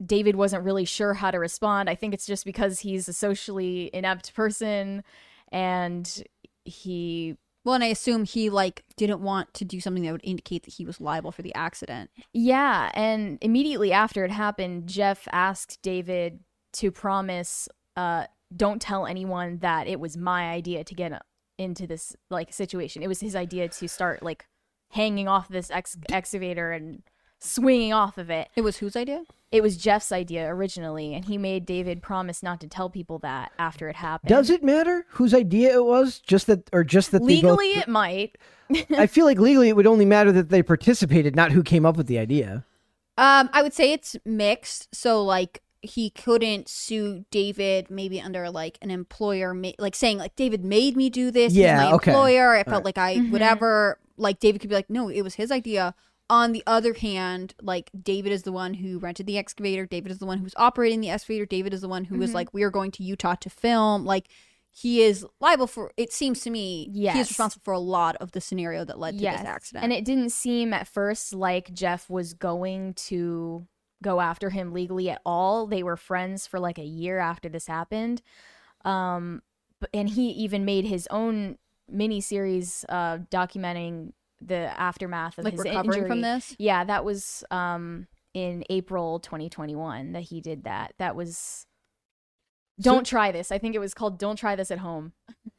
Speaker 2: David wasn't really sure how to respond. I think it's just because he's a socially inept person and he
Speaker 3: Well, and I assume he like didn't want to do something that would indicate that he was liable for the accident.
Speaker 2: yeah, and immediately after it happened, Jeff asked David to promise uh don't tell anyone that it was my idea to get into this like situation. It was his idea to start like hanging off this ex- excavator and swinging off of it.
Speaker 3: It was whose idea?
Speaker 2: It was Jeff's idea originally, and he made David promise not to tell people that after it happened.
Speaker 1: Does it matter whose idea it was? Just that, or just that they both-
Speaker 2: legally it might?
Speaker 1: I feel like legally it would only matter that they participated, not who came up with the idea.
Speaker 3: Um, I would say it's mixed. So like he couldn't sue David maybe under like an employer ma- like saying like David made me do this.
Speaker 1: Yeah,
Speaker 3: He's my
Speaker 1: okay.
Speaker 3: employer. I felt
Speaker 1: Alright.
Speaker 3: like I
Speaker 2: Mhm.
Speaker 3: whatever. Like David could be like, no, it was his idea. On the other hand, like David is the one who rented the excavator. David is the one who's operating the excavator. David is the one who was
Speaker 2: Mhm.
Speaker 3: like, we are going to Utah to film. Like he is liable for. It seems to me, he is responsible for a lot of the scenario that led to
Speaker 2: yes.
Speaker 3: this accident.
Speaker 2: And it didn't seem at first like Jeff was going to go after him legally at all. They were friends for like a year after this happened. Um and he even made his own mini series uh documenting the aftermath of
Speaker 3: like
Speaker 2: his
Speaker 3: recovering
Speaker 2: injury.
Speaker 3: from this.
Speaker 2: Yeah, that was um in April 2021 that he did that. That was don't try this. I think it was called Don't Try This at Home.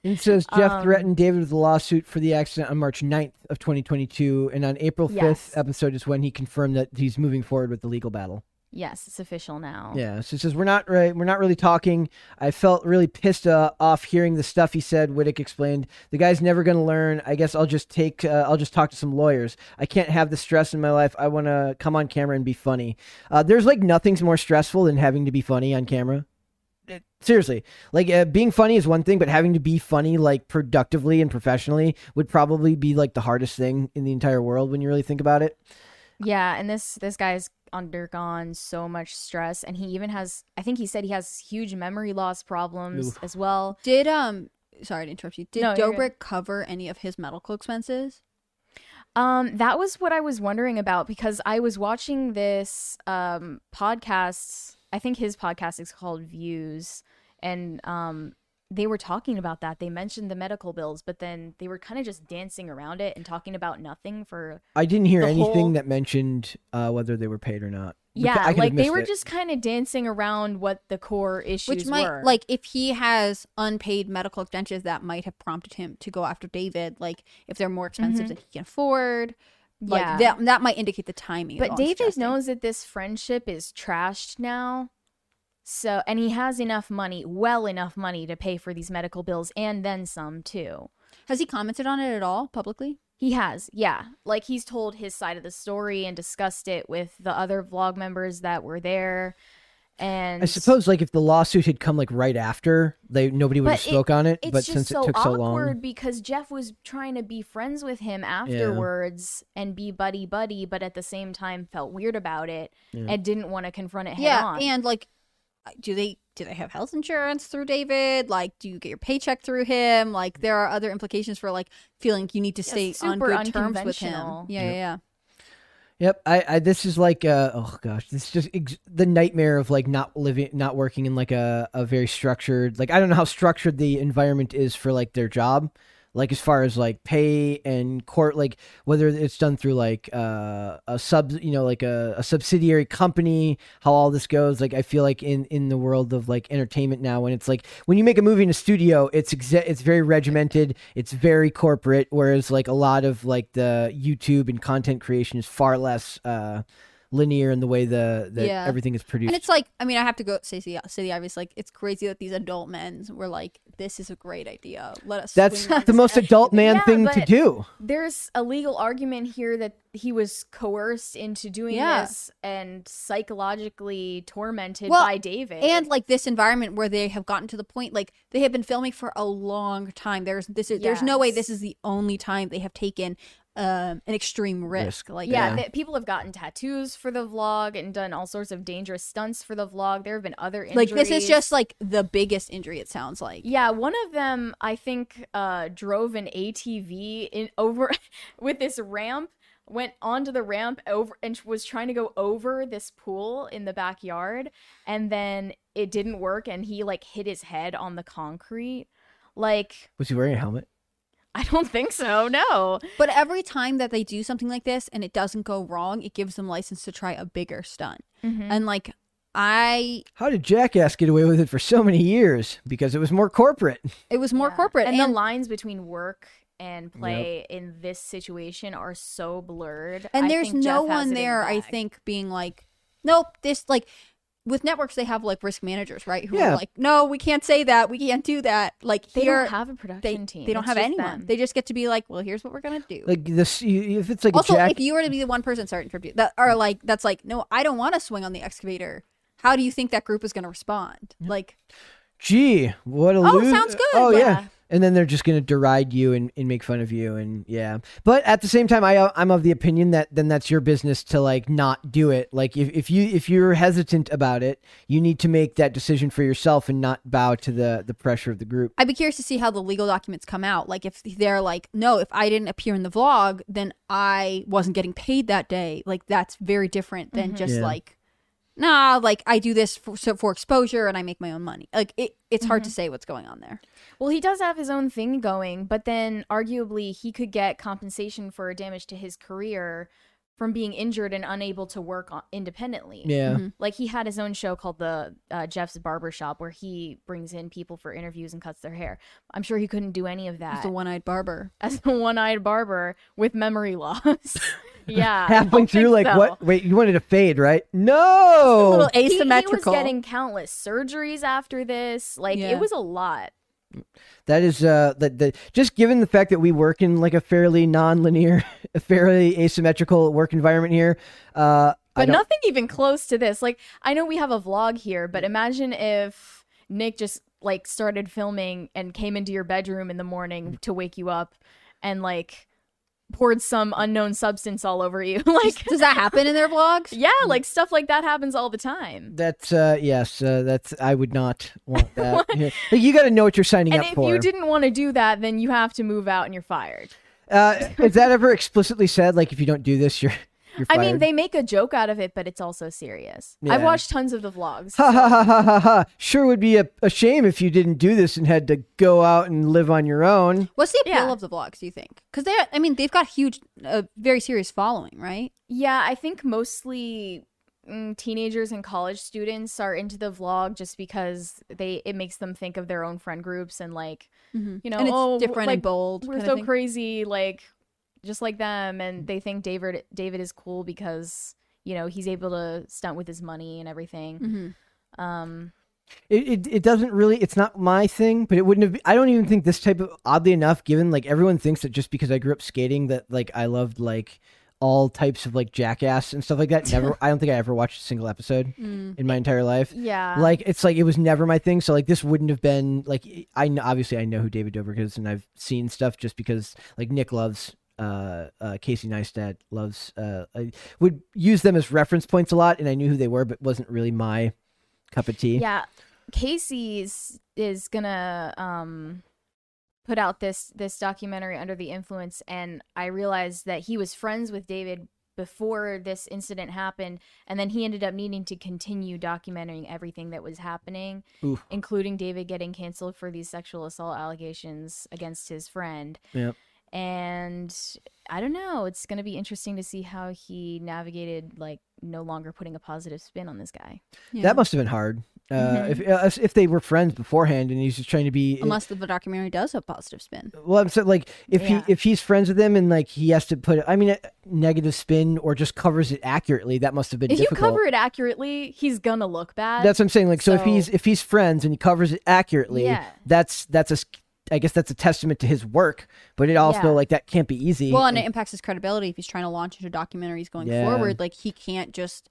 Speaker 1: It says Jeff
Speaker 2: Um,
Speaker 1: threatened David with a lawsuit for the accident on March 9th of 2022, and on April 5th
Speaker 2: Yes.
Speaker 1: episode is when he confirmed that he's moving forward with the legal battle.
Speaker 2: Yes, it's official now.
Speaker 1: Yeah, so it says we're not right. We're not really talking. I felt really pissed uh, off hearing the stuff he said. Wittek explained, "The guy's never going to learn. I guess I'll just take. Uh, I'll just talk to some lawyers. I can't have the stress in my life. I want to come on camera and be funny. Uh, there's like nothing's more stressful than having to be funny on camera. It- seriously, like uh, being funny is one thing, but having to be funny like productively and professionally would probably be like the hardest thing in the entire world when you really think about it.
Speaker 2: Yeah, and this this guy's undergone so much stress and he even has I think he said he has huge memory loss problems
Speaker 1: Oof.
Speaker 2: as well.
Speaker 3: Did um sorry to interrupt you. Did
Speaker 2: No,
Speaker 3: Dobrik cover any of his medical expenses?
Speaker 2: Um, that was what I was wondering about because I was watching this um podcast. I think his podcast is called Views, and um, they were talking about that. They mentioned the medical bills, but then they were kind of just dancing around it and talking about nothing for
Speaker 1: I didn't hear anything
Speaker 2: whole-
Speaker 1: that mentioned uh, whether they were paid or not.
Speaker 2: Yeah, like they were
Speaker 1: it.
Speaker 2: just kind of dancing around what the core issues
Speaker 3: Which might
Speaker 2: were.
Speaker 3: like if he has unpaid medical expenses that might have prompted him to go after David, like if they're more expensive than he can afford. Like
Speaker 2: Yeah.
Speaker 3: that that might indicate the timing.
Speaker 2: But David knows that this friendship is trashed now. So, and he has enough money, well enough money to pay for these medical bills and then some too.
Speaker 3: Has he commented on it at all publicly?
Speaker 2: He has, yeah. Like he's told his side of the story and discussed it with the other vlog members that were there. And
Speaker 1: I suppose like if the lawsuit had come like right after, they nobody would have
Speaker 2: But it-
Speaker 1: spoke on it. But since
Speaker 2: so
Speaker 1: it took so long,
Speaker 2: because Jeff was trying to be friends with him afterwards and be buddy buddy, but at the same time felt weird about it and didn't want to confront it head
Speaker 3: yeah,
Speaker 2: on.
Speaker 3: and like, do they do they have health insurance through David? Like, do you get your paycheck through him? Like, there are other implications for like feeling you need to stay on
Speaker 2: super
Speaker 3: good terms with him.
Speaker 2: unconventional.
Speaker 3: Yeah, yeah, yeah.
Speaker 1: Yep, I, I this is like uh oh gosh, this is just ex- the nightmare of like not living, not working in like a a very structured like I don't know how structured the environment is for like their job, like as far as like pay and court, like whether it's done through like uh a sub, you know, like a, a subsidiary company, how all this goes. Like I feel like in in the world of like entertainment now, when it's like when you make a movie in a studio, it's exa- it's very regimented, it's very corporate, whereas like a lot of like the YouTube and content creation is far less uh linear in the way the that
Speaker 3: Yeah.
Speaker 1: everything is produced.
Speaker 3: And it's like, I mean, I have to go say the say the obvious. Like, it's crazy that these adult men were like, "This is a great idea. Let us."
Speaker 1: That's the most
Speaker 3: action."
Speaker 1: adult man
Speaker 2: Yeah,
Speaker 1: thing to do.
Speaker 2: there's a legal argument here that he was coerced into doing
Speaker 3: Yeah.
Speaker 2: this and psychologically tormented
Speaker 3: Well,
Speaker 2: by David.
Speaker 3: and like this environment where they have gotten to the point like they have been filming for a long time there's this is, there's no way this is the only time they have taken um an extreme risk,
Speaker 1: Risk.
Speaker 3: like
Speaker 2: yeah,
Speaker 1: Yeah.
Speaker 2: that people have gotten tattoos for the vlog and done all sorts of dangerous stunts for the vlog. There have been other injuries.
Speaker 3: like this is just like the biggest injury it sounds like
Speaker 2: Yeah, one of them I think uh drove an ATV in over with this ramp, went onto the ramp over and was trying to go over this pool in the backyard and then it didn't work and he like hit his head on the concrete. Like
Speaker 1: Was he wearing a helmet?
Speaker 2: I don't think so. No.
Speaker 3: but every time that they do something like this and it doesn't go wrong it gives them license to try a bigger stunt
Speaker 2: Mm-hmm.
Speaker 3: and like i
Speaker 1: How did Jackass get away with it for so many years? Because it was more corporate.
Speaker 3: it was more
Speaker 2: Yeah.
Speaker 3: corporate
Speaker 2: and,
Speaker 3: and,
Speaker 2: the lines between work and play in this situation are so blurred.
Speaker 3: and
Speaker 2: I
Speaker 3: there's
Speaker 2: think
Speaker 3: no
Speaker 2: Jeff
Speaker 3: one
Speaker 2: it the
Speaker 3: there i think being like nope this like with networks they have like risk managers right who
Speaker 1: Yeah.
Speaker 3: are like no we can't say that we can't do that like
Speaker 2: they
Speaker 3: here
Speaker 2: don't have a production
Speaker 3: they,
Speaker 2: team.
Speaker 3: they don't
Speaker 2: It's
Speaker 3: have anyone
Speaker 2: them.
Speaker 3: they just get to be like well here's what we're gonna do
Speaker 1: Like this, if it's like
Speaker 3: also
Speaker 1: a Jack,
Speaker 3: if you were to be the one person starting to interrupt that are like that's like no i don't want to swing on the excavator how do you think that group is gonna respond like
Speaker 1: gee, what a
Speaker 3: Oh,
Speaker 1: lo-
Speaker 3: sounds good,
Speaker 1: Oh yeah.
Speaker 2: yeah.
Speaker 1: And then they're just gonna deride you and, and make fun of you and yeah. But at the same time, I I'm of the opinion that then that's your business to like not do it. Like if, if you if you're hesitant about it, you need to make that decision for yourself and not bow to the the pressure of the group.
Speaker 3: I'd be curious to see how the legal documents come out. Like if they're like, no, if I didn't appear in the vlog, then I wasn't getting paid that day. Like that's very different than mm-hmm. just
Speaker 1: Yeah.
Speaker 3: like, nah, like I do this for, so for exposure and I make my own money. Like it, it's hard to mm-hmm. say what's going on there.
Speaker 2: Well, he does have his own thing going, but then arguably he could get compensation for damage to his career from being injured and unable to work independently.
Speaker 1: Yeah.
Speaker 3: Mhm.
Speaker 2: Like he had his own show called the uh, Jeff's Barbershop where he brings in people for interviews and cuts their hair. I'm sure he couldn't do any of that
Speaker 3: As the one-eyed barber.
Speaker 2: as a one-eyed barber with memory loss. yeah. I
Speaker 1: Halfway through, like,
Speaker 2: so.
Speaker 1: what? Wait, you wanted to fade, right?
Speaker 3: A
Speaker 1: No.
Speaker 3: little
Speaker 2: He-
Speaker 3: asymmetrical.
Speaker 2: He, was getting countless surgeries after this. Like
Speaker 3: Yeah.
Speaker 2: it was a lot.
Speaker 1: That is uh that the just given the fact that we work in like a fairly non-linear, a fairly asymmetrical work environment here. Uh,
Speaker 2: But nothing even close to this. Like I know we have a vlog here, but imagine if Nick just like started filming and came into your bedroom in the morning to wake you up and like poured some unknown substance all over you. like
Speaker 3: Does that happen in their vlogs?
Speaker 2: yeah, like stuff like that happens all the time.
Speaker 1: That's uh yes, uh, that's I would not want that. Yeah. You got to know what you're signing
Speaker 2: And
Speaker 1: up
Speaker 2: if you didn't want to do that, then you have to move out and you're fired.
Speaker 1: uh, is that ever explicitly said? Like, if you don't do this, you're you're
Speaker 2: I
Speaker 1: fired.
Speaker 2: mean, they make a joke out of it, but it's also serious.
Speaker 1: Yeah.
Speaker 2: I've watched tons of the vlogs.
Speaker 1: Ha ha ha ha ha ha! Sure would be a, a shame if you didn't do this and had to go out and live on your own.
Speaker 3: What's the appeal
Speaker 2: Yeah.
Speaker 3: of the vlogs? Do you think? Because they, I mean, they've got huge, uh, very serious following, right?
Speaker 2: Yeah, I think mostly mm, teenagers and college students are into the vlog just because they it makes them think of their own friend groups and like
Speaker 3: Mm-hmm.
Speaker 2: you know
Speaker 3: and it's
Speaker 2: oh
Speaker 3: different
Speaker 2: like,
Speaker 3: and bold.
Speaker 2: we're
Speaker 3: kinda
Speaker 2: so
Speaker 3: thing.
Speaker 2: crazy like just like them and they think David David is cool because you know he's able to stunt with his money and everything.
Speaker 3: Mhm.
Speaker 2: Um,
Speaker 1: It, it it doesn't really. It's not my thing, but it wouldn't have. I don't even think this type of. Oddly enough, given like everyone thinks that just because I grew up skating that like I loved like all types of like jackass and stuff like that. Never. I don't think I ever watched a single episode
Speaker 3: Mm.
Speaker 1: in my entire life.
Speaker 2: yeah,
Speaker 1: like it's like it was never my thing so like this wouldn't have been like i kn- obviously i know who david dobrik is and i've seen stuff just because like nick loves uh, uh casey neistat loves uh i would use them as reference points a lot and i knew who they were but wasn't really my cup of tea
Speaker 2: Yeah, Casey's is gonna um put out this this documentary under the influence, and I realized that he was friends with David before this incident happened, and then he ended up needing to continue documenting everything that was happening,
Speaker 1: Oof.
Speaker 2: including David getting canceled for these sexual assault allegations against his friend.
Speaker 1: Yep.
Speaker 2: And I don't know. It's going to be interesting to see how he navigated, like, no longer putting a positive spin on this guy.
Speaker 3: Yeah.
Speaker 1: that must have been hard uh
Speaker 2: Mhm.
Speaker 1: if uh, if they were friends beforehand and he's just trying to be
Speaker 3: Unless the documentary does have positive spin.
Speaker 1: Well, I'm saying like if
Speaker 2: Yeah.
Speaker 1: he if he's friends with him and like he has to put I mean a negative spin or just covers it accurately, that must have been
Speaker 2: if
Speaker 1: difficult.
Speaker 2: you cover it accurately, he's gonna look bad.
Speaker 1: That's what I'm saying. Like, so, if he's if he's friends and he covers it accurately,
Speaker 2: Yeah.
Speaker 1: that's that's a, s- I guess that's a testament to his work. But it also
Speaker 2: Yeah.
Speaker 1: like that can't be easy.
Speaker 3: Well, and it impacts his credibility if he's trying to launch into documentaries going
Speaker 1: Yeah.
Speaker 3: forward. Like he can't just,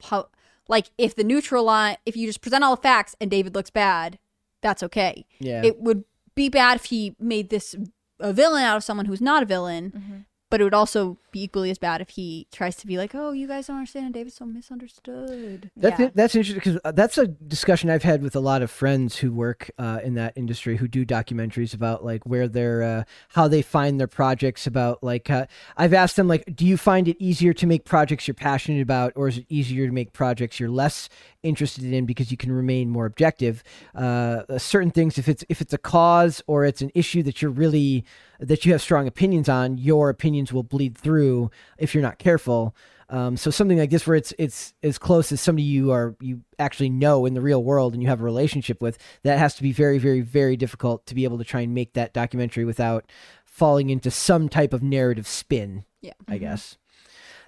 Speaker 3: po- like if the neutral line, if you just present all the facts and David looks bad, that's okay.
Speaker 1: yeah,
Speaker 3: It would be bad if he made this a villain out of someone who's not a villain,
Speaker 2: Mhm.
Speaker 3: But it would also be equally as bad if he tries to be like, "Oh, you guys don't understand. David's so misunderstood."
Speaker 1: That's
Speaker 2: Yeah.
Speaker 1: that's interesting because that's a discussion I've had with a lot of friends who work uh, in that industry who do documentaries about like where they're uh, how they find their projects about like uh, I've asked them like do you find it easier to make projects you're passionate about or is it easier to make projects you're less interested in because you can remain more objective uh, uh, certain things if it's if it's a cause or it's an issue that you're really that you have strong opinions on your opinions will bleed through if you're not careful um, so something like this, where it's it's as close as somebody you are you actually know in the real world and you have a relationship with, that has to be very very very difficult to be able to try and make that documentary without falling into some type of narrative spin.
Speaker 3: Yeah.
Speaker 1: I guess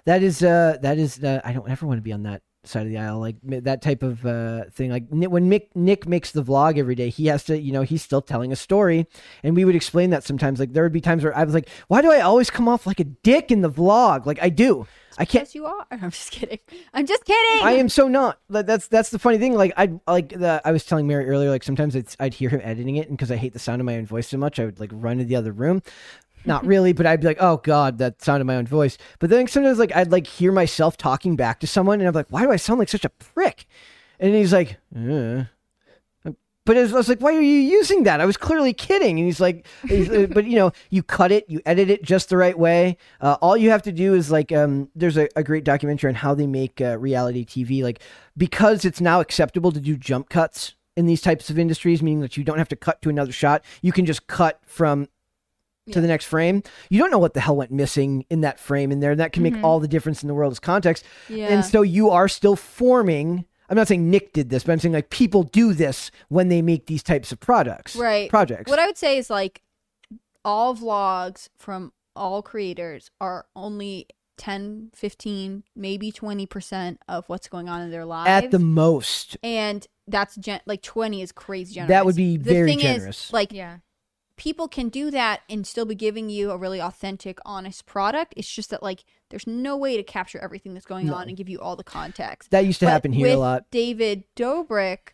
Speaker 1: that is uh that is uh, I don't ever want to be on that side of the aisle like that type of uh thing like when Mick, Nick makes the vlog every day he has to you know he's still telling a story and we would explain that sometimes like there would be times where I was like why do I always come off like a dick in the vlog like I do I can't
Speaker 3: Yes, you are. I'm just kidding. I'm just kidding.
Speaker 1: I am so not. That's that's the funny thing. Like I like the I was telling Mary earlier. Like sometimes it's, I'd hear him editing it, and because I hate the sound of my own voice so much, I would like run to the other room. Not really, but I'd be like, oh god, that sounded my own voice. But then sometimes like I'd like hear myself talking back to someone, and I'm like, why do I sound like such a prick? And he's like, uh. But I was, like, why are you using that? I was clearly kidding. And he's like, uh, but you know, you cut it, you edit it just the right way. Uh, all you have to do is like, um, there's a, a great documentary on how they make uh, reality TV. Like, because it's now acceptable to do jump cuts in these types of industries, meaning that you don't have to cut to another shot. You can just cut from to the next frame. You don't know what the hell went missing in that frame in there. And that can make mm-hmm. all the difference in the world as context.
Speaker 3: Yeah.
Speaker 1: And so you are still forming. I'm not saying Nick did this, but I'm saying like people do this when they make these types of products.
Speaker 3: right
Speaker 1: Projects.
Speaker 3: What I would say is like all vlogs from all creators are only 10, 15, maybe 20% of what's going on in their lives.
Speaker 1: At the most.
Speaker 3: and that's gen- like 20 is crazy generous.
Speaker 1: That would be
Speaker 3: the
Speaker 1: very
Speaker 3: thing
Speaker 1: generous.
Speaker 3: Is, like
Speaker 2: Yeah.
Speaker 3: People can do that and still be giving you a really authentic, honest product. It's just that like there's no way to capture everything that's going
Speaker 1: No.
Speaker 3: on and give you all the context.
Speaker 1: That used to
Speaker 3: But
Speaker 1: happen here a lot.
Speaker 3: David Dobrik,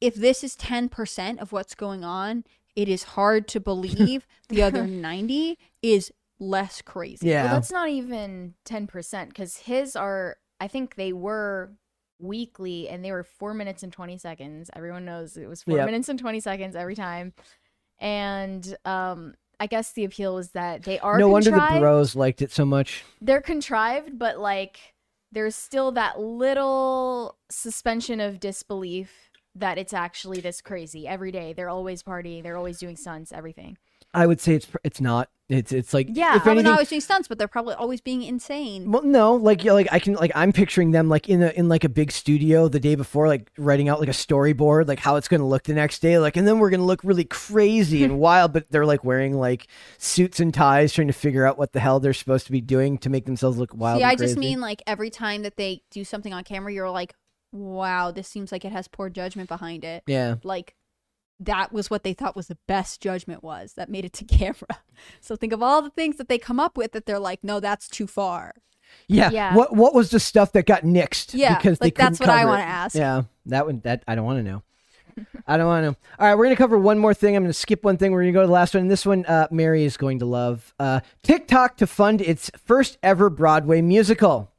Speaker 3: if this is 10% of what's going on, it is hard to believe the other 90 is less crazy.
Speaker 1: Yeah.
Speaker 2: Well, that's not even 10% because his are, I think they were weekly and they were four minutes and 20 seconds. Everyone knows it was four
Speaker 1: Yep.
Speaker 2: minutes and 20 seconds every time. And um, I guess the appeal is that they are
Speaker 1: no wonder the bros liked it so much.
Speaker 2: They're contrived, but like there's still that little suspension of disbelief that it's actually this crazy every day. They're always partying, they're always doing stunts, everything.
Speaker 1: I would say it's it's not. It's it's like
Speaker 2: Yeah,
Speaker 1: if
Speaker 3: Probably
Speaker 1: anything,
Speaker 3: not always doing stunts, but they're probably always being insane.
Speaker 1: Well, no, like yeah, like I can like I'm picturing them like in a in like a big studio the day before, like writing out like a storyboard, like how it's gonna look the next day, like and then we're gonna look really crazy and wild, but they're like wearing like suits and ties, trying to figure out what the hell they're supposed to be doing to make themselves look wild.
Speaker 3: See,
Speaker 1: and
Speaker 3: I just mean like every time that they do something on camera, you're like, wow, this seems like it has poor judgment behind it.
Speaker 1: yeah,
Speaker 3: Like that was what they thought was the best judgment was that made it to camera. So think of all the things that they come up with that they're like, no, that's too far.
Speaker 1: yeah,
Speaker 2: Yeah.
Speaker 1: What what was the stuff that got nixed?
Speaker 3: Yeah,
Speaker 1: because they
Speaker 3: like, that's what I wanna ask.
Speaker 1: Yeah, that one that I don't want to know. I don't want to know. All right, we're gonna cover one more thing. I'm gonna skip one thing. We're gonna go to the last one. And this one, uh, Mary is going to love. Uh, TikTok to fund its first ever Broadway musical.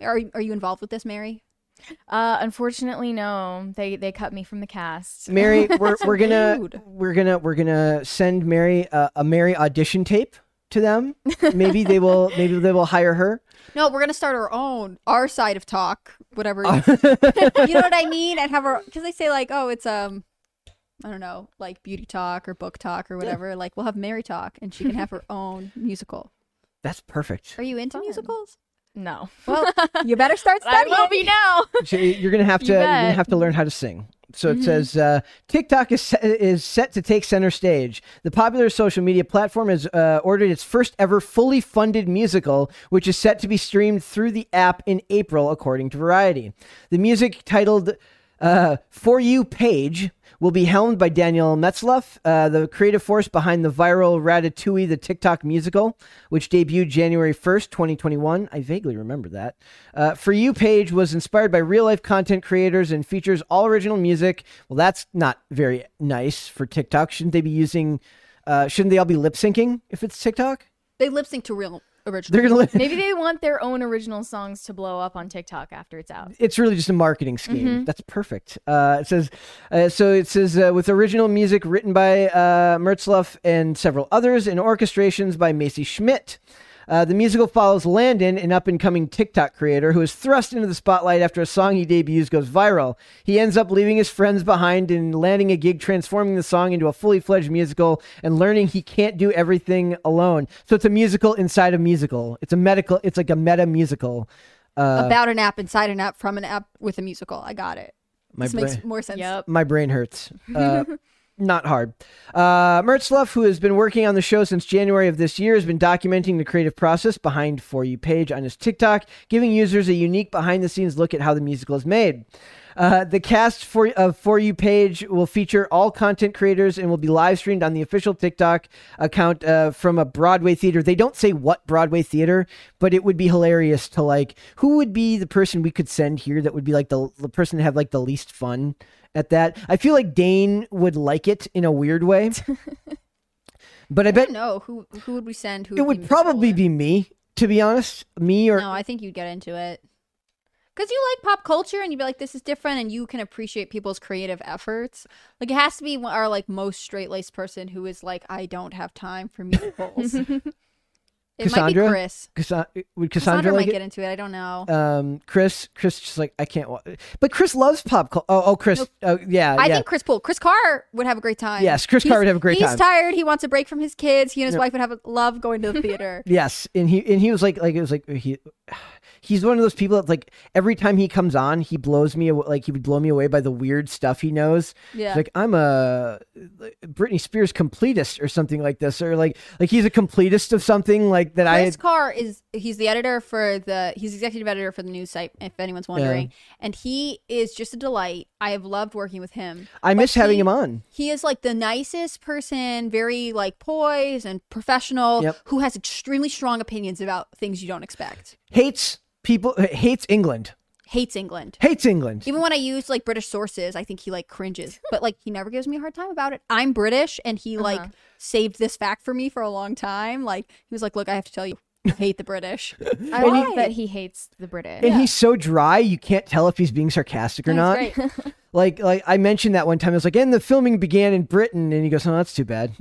Speaker 3: Are are you involved with this, Mary?
Speaker 2: Uh, unfortunately, no. They they cut me from the cast.
Speaker 1: Mary, we're we're gonna we're gonna we're gonna send Mary uh, a Mary audition tape to them. Maybe they will maybe they will hire her.
Speaker 3: No, we're gonna start our own, our side of talk, whatever. you know what I mean? And have our because they say like, oh, it's um, I don't know, like beauty talk or book talk or whatever. Like we'll have Mary talk, and she can have her own musical.
Speaker 1: That's perfect.
Speaker 3: Are you into
Speaker 2: Fun.
Speaker 3: musicals?
Speaker 2: No.
Speaker 3: Well, you better start
Speaker 2: I
Speaker 3: studying.
Speaker 2: will be now.
Speaker 1: So you're gonna have to
Speaker 2: You
Speaker 1: you're gonna have to learn how to sing. So it says uh, TikTok is set, is set to take center stage. The popular social media platform has uh, ordered its first ever fully funded musical, which is set to be streamed through the app in April, according to Variety. The music titled uh, "For You" page will be helmed by Daniel Mertzlufft, uh, the creative force behind the viral Ratatouille the TikTok musical, which debuted January 1st, 2021. I vaguely remember that. Uh, For You page was inspired by real life content creators and features all original music. Well, that's not very nice for TikTok. Shouldn't they be using, uh, shouldn't they all be lip syncing if it's TikTok?
Speaker 3: They lip sync to real original.
Speaker 1: They're to
Speaker 2: Maybe they want their own original songs to blow up on TikTok after it's out.
Speaker 1: it's really just a marketing scheme.
Speaker 2: Mm-hmm.
Speaker 1: That's perfect. Uh, it says, uh, so it says uh, with original music written by uh, Mertzlufft and several others, and orchestrations by Macy Schmidt. Uh, the musical follows Landon, an up and coming TikTok creator who is thrust into the spotlight after a song he debuts goes viral. He ends up leaving his friends behind and landing a gig transforming the song into a fully fledged musical and learning he can't do everything alone. So it's a musical inside a musical. It's a medical, it's like a meta musical. Uh,
Speaker 3: About an app inside an app from an app with a musical. I got it.
Speaker 1: my
Speaker 3: this
Speaker 1: brain.
Speaker 3: makes more sense.
Speaker 2: Yep.
Speaker 1: my brain hurts. Uh, not hard. Uh, Mertzlufft, who has been working on the show since January of this year, has been documenting the creative process behind For You page on his TikTok, giving users a unique behind the scenes look at how the musical is made. Uh, the cast for of For You page will feature all content creators and will be live streamed on the official TikTok account uh, from a Broadway theater. They don't say what Broadway theater, but it would be hilarious to like who would be the person we could send here that would be like the the person to have like the least fun at that. I feel like Dane would like it in a weird way. but I
Speaker 3: I
Speaker 1: bet
Speaker 3: don't who who would we send? Who
Speaker 1: it would probably be me, to be honest. Me or
Speaker 3: No, I think you'd get into it. Because you like pop culture and you'd be like, this is different, and you can appreciate people's creative efforts. Like, it has to be our, like, most straight laced person who is like, I don't have time for musicals. It might
Speaker 1: Cassandra?
Speaker 3: be Chris.
Speaker 1: Cassa- would
Speaker 3: Cassandra,
Speaker 1: Cassandra, like
Speaker 3: might
Speaker 1: it?
Speaker 3: get into it. I don't know.
Speaker 1: um chris chris just like i can't wa- but chris loves pop culture oh, oh chris oh yeah
Speaker 3: I
Speaker 1: yeah
Speaker 3: think Chris Poole, Chris Carr would have a great time.
Speaker 1: Yes, Chris
Speaker 3: He's-
Speaker 1: Carr would have a great
Speaker 3: he's
Speaker 1: time.
Speaker 3: He's tired. He wants a break from his kids. He and his
Speaker 1: Yep.
Speaker 3: wife would have a love going to the theater.
Speaker 1: yes and he and he was like like it was like he he's one of those people that like every time he comes on he blows me aw- like he would blow me away by the weird stuff he knows.
Speaker 3: Yeah.
Speaker 1: He's like i'm a britney spears completist or something like this or like like he's a completist of something like that i
Speaker 3: Chris Carr is he's the editor for the he's executive editor for the news site if anyone's wondering. And he is just a delight. I have loved working with him.
Speaker 1: I miss having him on.
Speaker 3: he is like the nicest person very like poised and professional
Speaker 1: Yep.
Speaker 3: who has extremely strong opinions about things you don't expect.
Speaker 1: Hates people hates england.
Speaker 3: Hates england.
Speaker 1: Hates england.
Speaker 3: Even when i use like british sources i think he like cringes. But like he never gives me a hard time about it. I'm british and he like
Speaker 2: Uh-huh.
Speaker 3: saved this fact for me for a long time. Like he was like look i have to tell you. I hate the british
Speaker 2: I like that he hates the British.
Speaker 1: and he's so dry you can't tell if he's being sarcastic or not
Speaker 3: That's.
Speaker 1: Like, like I mentioned that one time. I was like, and the filming began in Britain, and he goes, "Oh, that's too bad."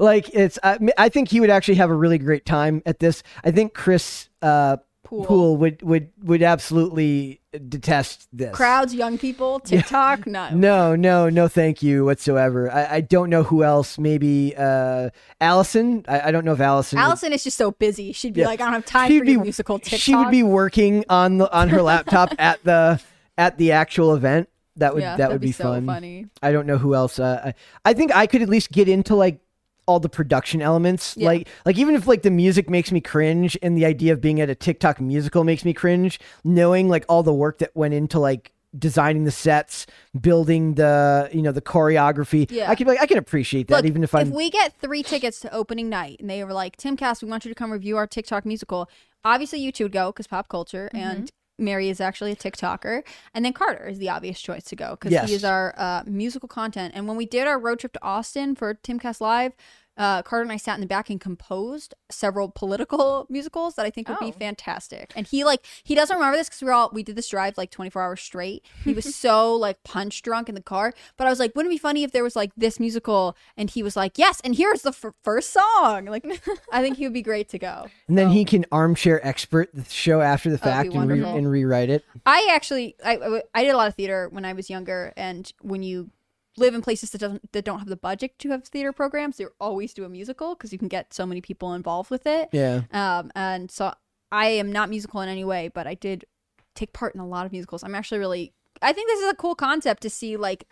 Speaker 1: like, it's. I, I think he would actually have a really great time at this. I think Chris uh,
Speaker 3: Poole.
Speaker 1: Poole would would would absolutely detest this.
Speaker 3: crowds young people tiktok no
Speaker 1: No, no, no, thank you whatsoever. I, I don't know who else. Maybe uh, Allison. I, I don't know if Allison. would-
Speaker 3: allison is just so busy she'd be
Speaker 1: Yeah.
Speaker 3: like i don't have time
Speaker 1: she'd
Speaker 3: for
Speaker 1: be
Speaker 3: musical tiktok
Speaker 1: She would be working on the on her laptop at the at the actual event. That would
Speaker 3: yeah,
Speaker 1: that would be,
Speaker 3: so
Speaker 1: fun.
Speaker 3: funny
Speaker 1: I don't know who else. Uh, I, I think I could at least get into like all the production elements.
Speaker 3: Yeah.
Speaker 1: Like like even if like the music makes me cringe and the idea of being at a TikTok musical makes me cringe, knowing like all the work that went into like designing the sets, building the you know the choreography.
Speaker 3: Yeah.
Speaker 1: I could like I can appreciate that
Speaker 3: Look,
Speaker 1: even if I if
Speaker 3: we get three tickets to opening night and they were like, Timcast, we want you to come review our TikTok musical. Obviously, you two would go because pop culture, mm-hmm. and Mary is actually a TikToker, and then Carter is the obvious choice to go because
Speaker 1: Yes.
Speaker 3: he is our uh, musical content. And when we did our road trip to Austin for Timcast Live. Uh, Carter and I sat in the back and composed several political musicals that I think would be
Speaker 2: Oh.
Speaker 3: fantastic. And he like he doesn't remember this because we were all we did this drive like 24 hours straight. He was so like punch drunk in the car. But I was like, wouldn't it be funny if there was like this musical? And he was like, yes. And here's the f- first song. Like, I think he would be great to go.
Speaker 1: and then he can armchair expert the show after the fact and, re- and rewrite it.
Speaker 3: I actually I- I I did a lot of theater when I was younger, and when you live in places that don't that don't have the budget to have theater programs, they always do a musical because you can get so many people involved with it.
Speaker 1: Yeah.
Speaker 3: Um, and so I am not musical in any way, but I did take part in a lot of musicals. I'm actually really, I think this is a cool concept to see, like,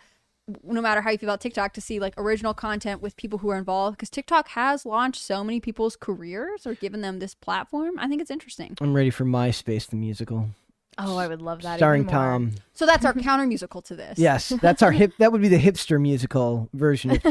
Speaker 3: no matter how you feel about TikTok, to see like original content with people who are involved because TikTok has launched so many people's careers or given them this platform. I think it's interesting.
Speaker 1: I'm ready for MySpace the musical.
Speaker 2: Oh, I would love that.
Speaker 1: Starring
Speaker 2: even more.
Speaker 1: Tom.
Speaker 3: So that's our counter musical to this.
Speaker 1: Yes, that's our hip. That would be the hipster musical version of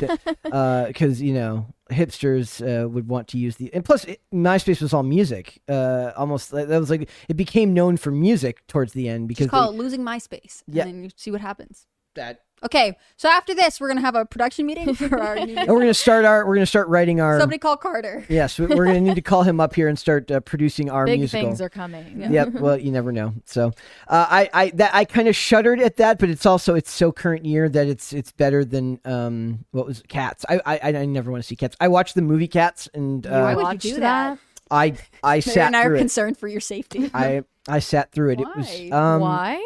Speaker 1: because you know hipsters uh, would want to use the and plus it, MySpace was all music. Uh, almost that was like it became known for music towards the end because
Speaker 3: Just call
Speaker 1: they-
Speaker 3: it losing MySpace.
Speaker 1: Yeah.
Speaker 3: And then you see what happens.
Speaker 1: that.
Speaker 3: Okay, so after this, we're gonna have a production meeting for our new.
Speaker 1: And we're gonna start our. We're gonna start writing our.
Speaker 3: Somebody call Carter.
Speaker 1: Yes, we- we're gonna need to call him up here and start uh, producing our
Speaker 2: Big
Speaker 1: musical.
Speaker 2: things are coming.
Speaker 1: Yep. Well, you never know. So, uh, I, I, that I kind of shuddered at that, but it's also it's so current year that it's it's better than um what was it? Cats. I, I, I never want to see Cats. I watched the movie Cats, and
Speaker 3: Why
Speaker 1: uh,
Speaker 3: would you do
Speaker 2: that?
Speaker 1: I, I sat
Speaker 3: and I are
Speaker 1: through it.
Speaker 3: concerned for your safety.
Speaker 1: I, I sat through it. It was um.
Speaker 2: Why?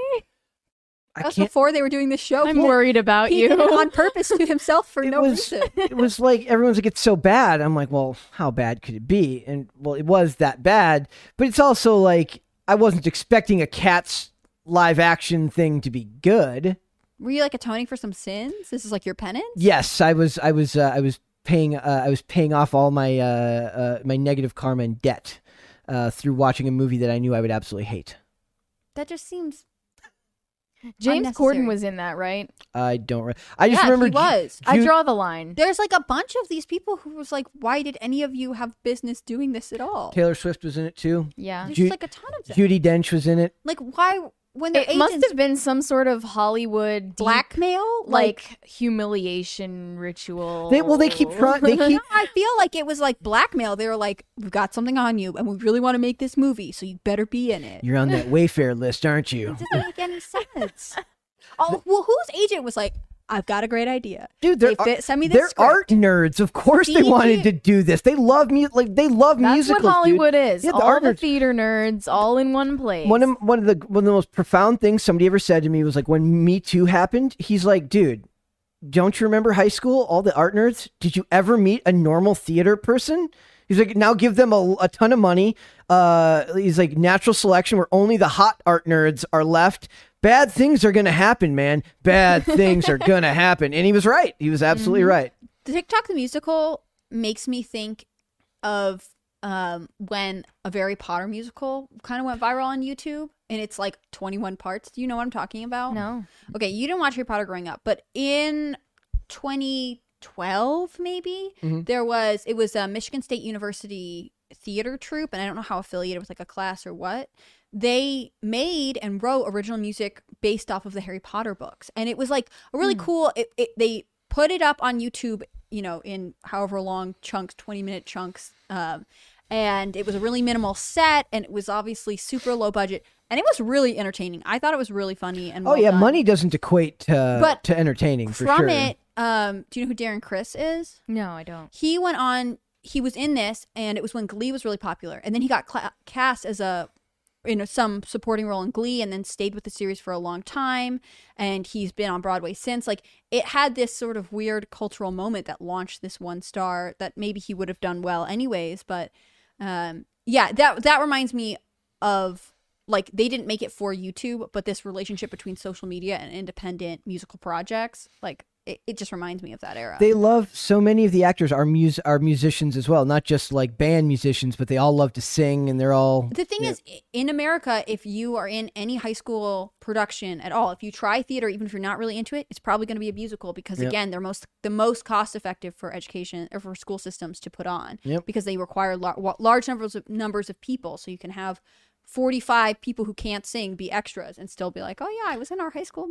Speaker 1: I
Speaker 3: That was before they were doing this show.
Speaker 2: I'm
Speaker 3: He did-
Speaker 2: worried about you.
Speaker 3: on purpose to himself for
Speaker 1: It
Speaker 3: no
Speaker 1: was.
Speaker 3: reason.
Speaker 1: it was like everyone's like it's so bad. I'm like, well, how bad could it be? And well, it was that bad. But it's also like I wasn't expecting a Cats live action thing to be good.
Speaker 3: Were you like atoning for some sins? This is like your penance.
Speaker 1: Yes, I was. I was. Uh, I was paying. Uh, I was paying off all my uh, uh, my negative karma and debt uh, through watching a movie that I knew I would absolutely hate.
Speaker 3: That just seems.
Speaker 2: James Corden was in that, right?
Speaker 1: I don't. Re- I just
Speaker 3: yeah,
Speaker 1: remember.
Speaker 3: he was.
Speaker 2: I draw the line.
Speaker 3: There's like a bunch of these people who was like, "Why did any of you have business doing this at all?"
Speaker 1: Taylor Swift was in it too.
Speaker 2: Yeah.
Speaker 3: There's
Speaker 1: Ju-
Speaker 3: like a ton of them.
Speaker 1: Judi Dench was in it.
Speaker 3: Like, why when their
Speaker 2: It must have been some sort of Hollywood deep,
Speaker 3: blackmail?
Speaker 2: like humiliation ritual.
Speaker 1: They well, they keep trying. They keep.
Speaker 3: I feel like it was like blackmail. They were like, "We've got something on you, and we really want to make this movie, so you better be in it."
Speaker 1: You're on that Wayfair list, aren't you?
Speaker 3: It doesn't make any sense. Oh well, whose agent was like, I've got a great idea.
Speaker 1: Dude, they're,
Speaker 3: They send me the
Speaker 1: they're
Speaker 3: script.
Speaker 1: art nerds. Of course, they wanted to do this. They love music. like they love
Speaker 2: That's
Speaker 1: musicals.
Speaker 2: what Hollywood
Speaker 1: dude.
Speaker 2: is.
Speaker 1: Yeah, the
Speaker 2: all the theater nerds, all in one place.
Speaker 1: One of one of the one of the most profound things somebody ever said to me was like when Me Too happened. He's like, dude, don't you remember high school? All the art nerds. Did you ever meet a normal theater person? He's like, now give them a, a ton of money. Uh, he's like, natural selection where only the hot art nerds are left. Bad things are gonna happen, man. Bad things are gonna happen. And he was right. He was absolutely right.
Speaker 3: The TikTok the musical makes me think of um, when a Harry Potter musical kind of went viral on YouTube, and it's like 21 parts. Do you know what I'm talking about?
Speaker 2: no.
Speaker 3: Okay, you didn't watch Harry Potter growing up, but in 2012, maybe
Speaker 1: Mhm.
Speaker 3: there was it was a Michigan State University theater troupe, and I don't know how affiliated with like a class or what. They made and wrote original music based off of the Harry Potter books, and it was like a really cool. It, it they put it up on YouTube, you know, in however long chunks, 20 minute chunks. Um, and it was a really minimal set, and it was obviously super low budget, and it was really entertaining. I thought it was really funny and
Speaker 1: Oh yeah,
Speaker 3: done.
Speaker 1: money doesn't equate to
Speaker 3: But
Speaker 1: to entertaining for
Speaker 3: from
Speaker 1: sure.
Speaker 3: it. Um, do you know who Darren Criss is?
Speaker 2: No, I don't.
Speaker 3: He went on. He was in this, and it was when Glee was really popular, and then he got cla cast as a in know some supporting role in Glee, and then stayed with the series for a long time. And he's been on Broadway since. Like it had this sort of weird cultural moment that launched this one star that maybe he would have done well anyways. But um, yeah, that that reminds me of like they didn't make it for YouTube, but this relationship between social media and independent musical projects, like it, it just reminds me of that era.
Speaker 1: They love so many of the actors are mus are musicians as well, not just like band musicians, but they all love to sing and they're all
Speaker 3: The thing is, in America, if you are in any high school production at all, if you try theater, even if you're not really into it, it's probably going to be a musical because
Speaker 1: Yep.
Speaker 3: again, they're most the most cost effective for education or for school systems to put on
Speaker 1: Yep.
Speaker 3: because they require lar- large numbers of numbers of people, so you can have. 45 people who can't sing be extras and still be like, oh, yeah, I was in our high school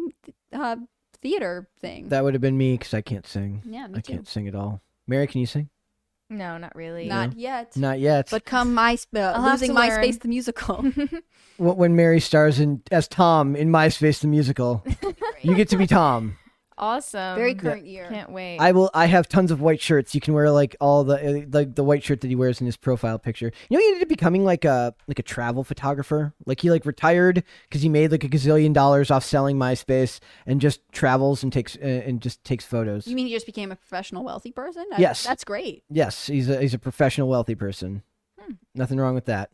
Speaker 3: uh, theater thing.
Speaker 1: that would have been me because I can't sing.
Speaker 3: yeah, me
Speaker 1: I
Speaker 3: too.
Speaker 1: can't sing at all. Mary, can you sing?
Speaker 2: No, not really.
Speaker 3: Not yet.
Speaker 1: Not yet.
Speaker 3: But come my uh,
Speaker 2: I'll have
Speaker 3: losing
Speaker 2: to learn.
Speaker 3: MySpace the musical.
Speaker 1: Wh- when Mary stars in as Tom in MySpace the musical, you get to be Tom.
Speaker 2: Awesome.
Speaker 3: Very current year.
Speaker 2: Can't wait.
Speaker 1: I will. I have tons of white shirts. You can wear like all the uh, like the white shirt that he wears in his profile picture. You know, he ended up becoming like a like a travel photographer. Like he like retired because he made like a gazillion dollars off selling MySpace and just travels and takes uh, and just takes photos.
Speaker 3: You mean he just became a professional wealthy person? I-
Speaker 1: Yes.
Speaker 3: That's great.
Speaker 1: Yes, he's a he's a professional wealthy person.
Speaker 3: Hmm.
Speaker 1: Nothing wrong with that.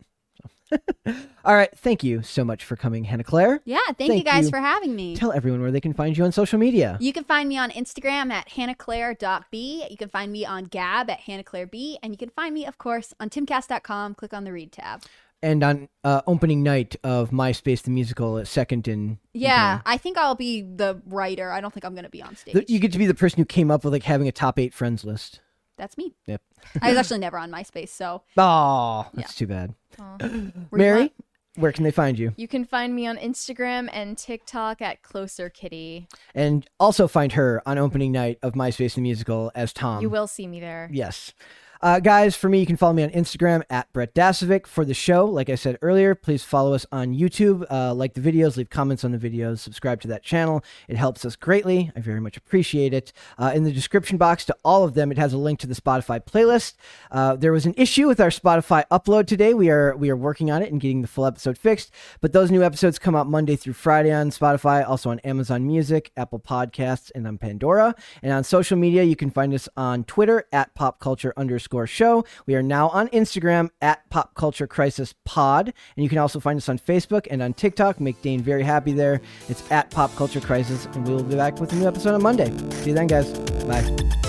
Speaker 1: All right, thank you so much for coming, Hannah Claire.
Speaker 3: Yeah, thank, you guys
Speaker 1: you.
Speaker 3: for having me.
Speaker 1: Tell everyone where they can find you on social media.
Speaker 3: You can find me on Instagram at hannahclaire.b. You can find me on Gab at hannahclaireb. And you can find me, of course, on timcast.com. Click on the read tab.
Speaker 1: And on uh, opening night of MySpace the musical at second in
Speaker 3: Yeah, I think I'll be the writer. I don't think I'm going to be on stage.
Speaker 1: You get to be the person who came up with like having a top eight friends list.
Speaker 3: That's me.
Speaker 1: Yep.
Speaker 3: I was actually never on MySpace, so
Speaker 1: Oh, that's too bad.
Speaker 2: Aw.
Speaker 1: Mary, where can they find you?
Speaker 2: You can find me on Instagram and TikTok at Closer Kitty.
Speaker 1: And also find her on opening night of MySpace the musical as Tom.
Speaker 2: you will see me there.
Speaker 1: Yes. Uh, guys, for me, you can follow me on Instagram at Brett Dasovic. For the show, like I said earlier, please follow us on YouTube. Uh, like the videos, leave comments on the videos, subscribe to that channel. It helps us greatly. I very much appreciate it. Uh, in the description box to all of them, it has a link to the Spotify playlist. Uh, there was an issue with our Spotify upload today. We are we are working on it and getting the full episode fixed. But those new episodes come out Monday through Friday on Spotify, also on Amazon Music, Apple Podcasts, and on Pandora. And on social media, you can find us on Twitter at Pop Culture underscore Show. We are now on Instagram at Pop Culture Crisis Pod, and you can also find us on Facebook and on TikTok. Make Dane very happy there. It's at Pop Culture Crisis, and we will be back with a new episode on Monday. See you then, guys. Bye.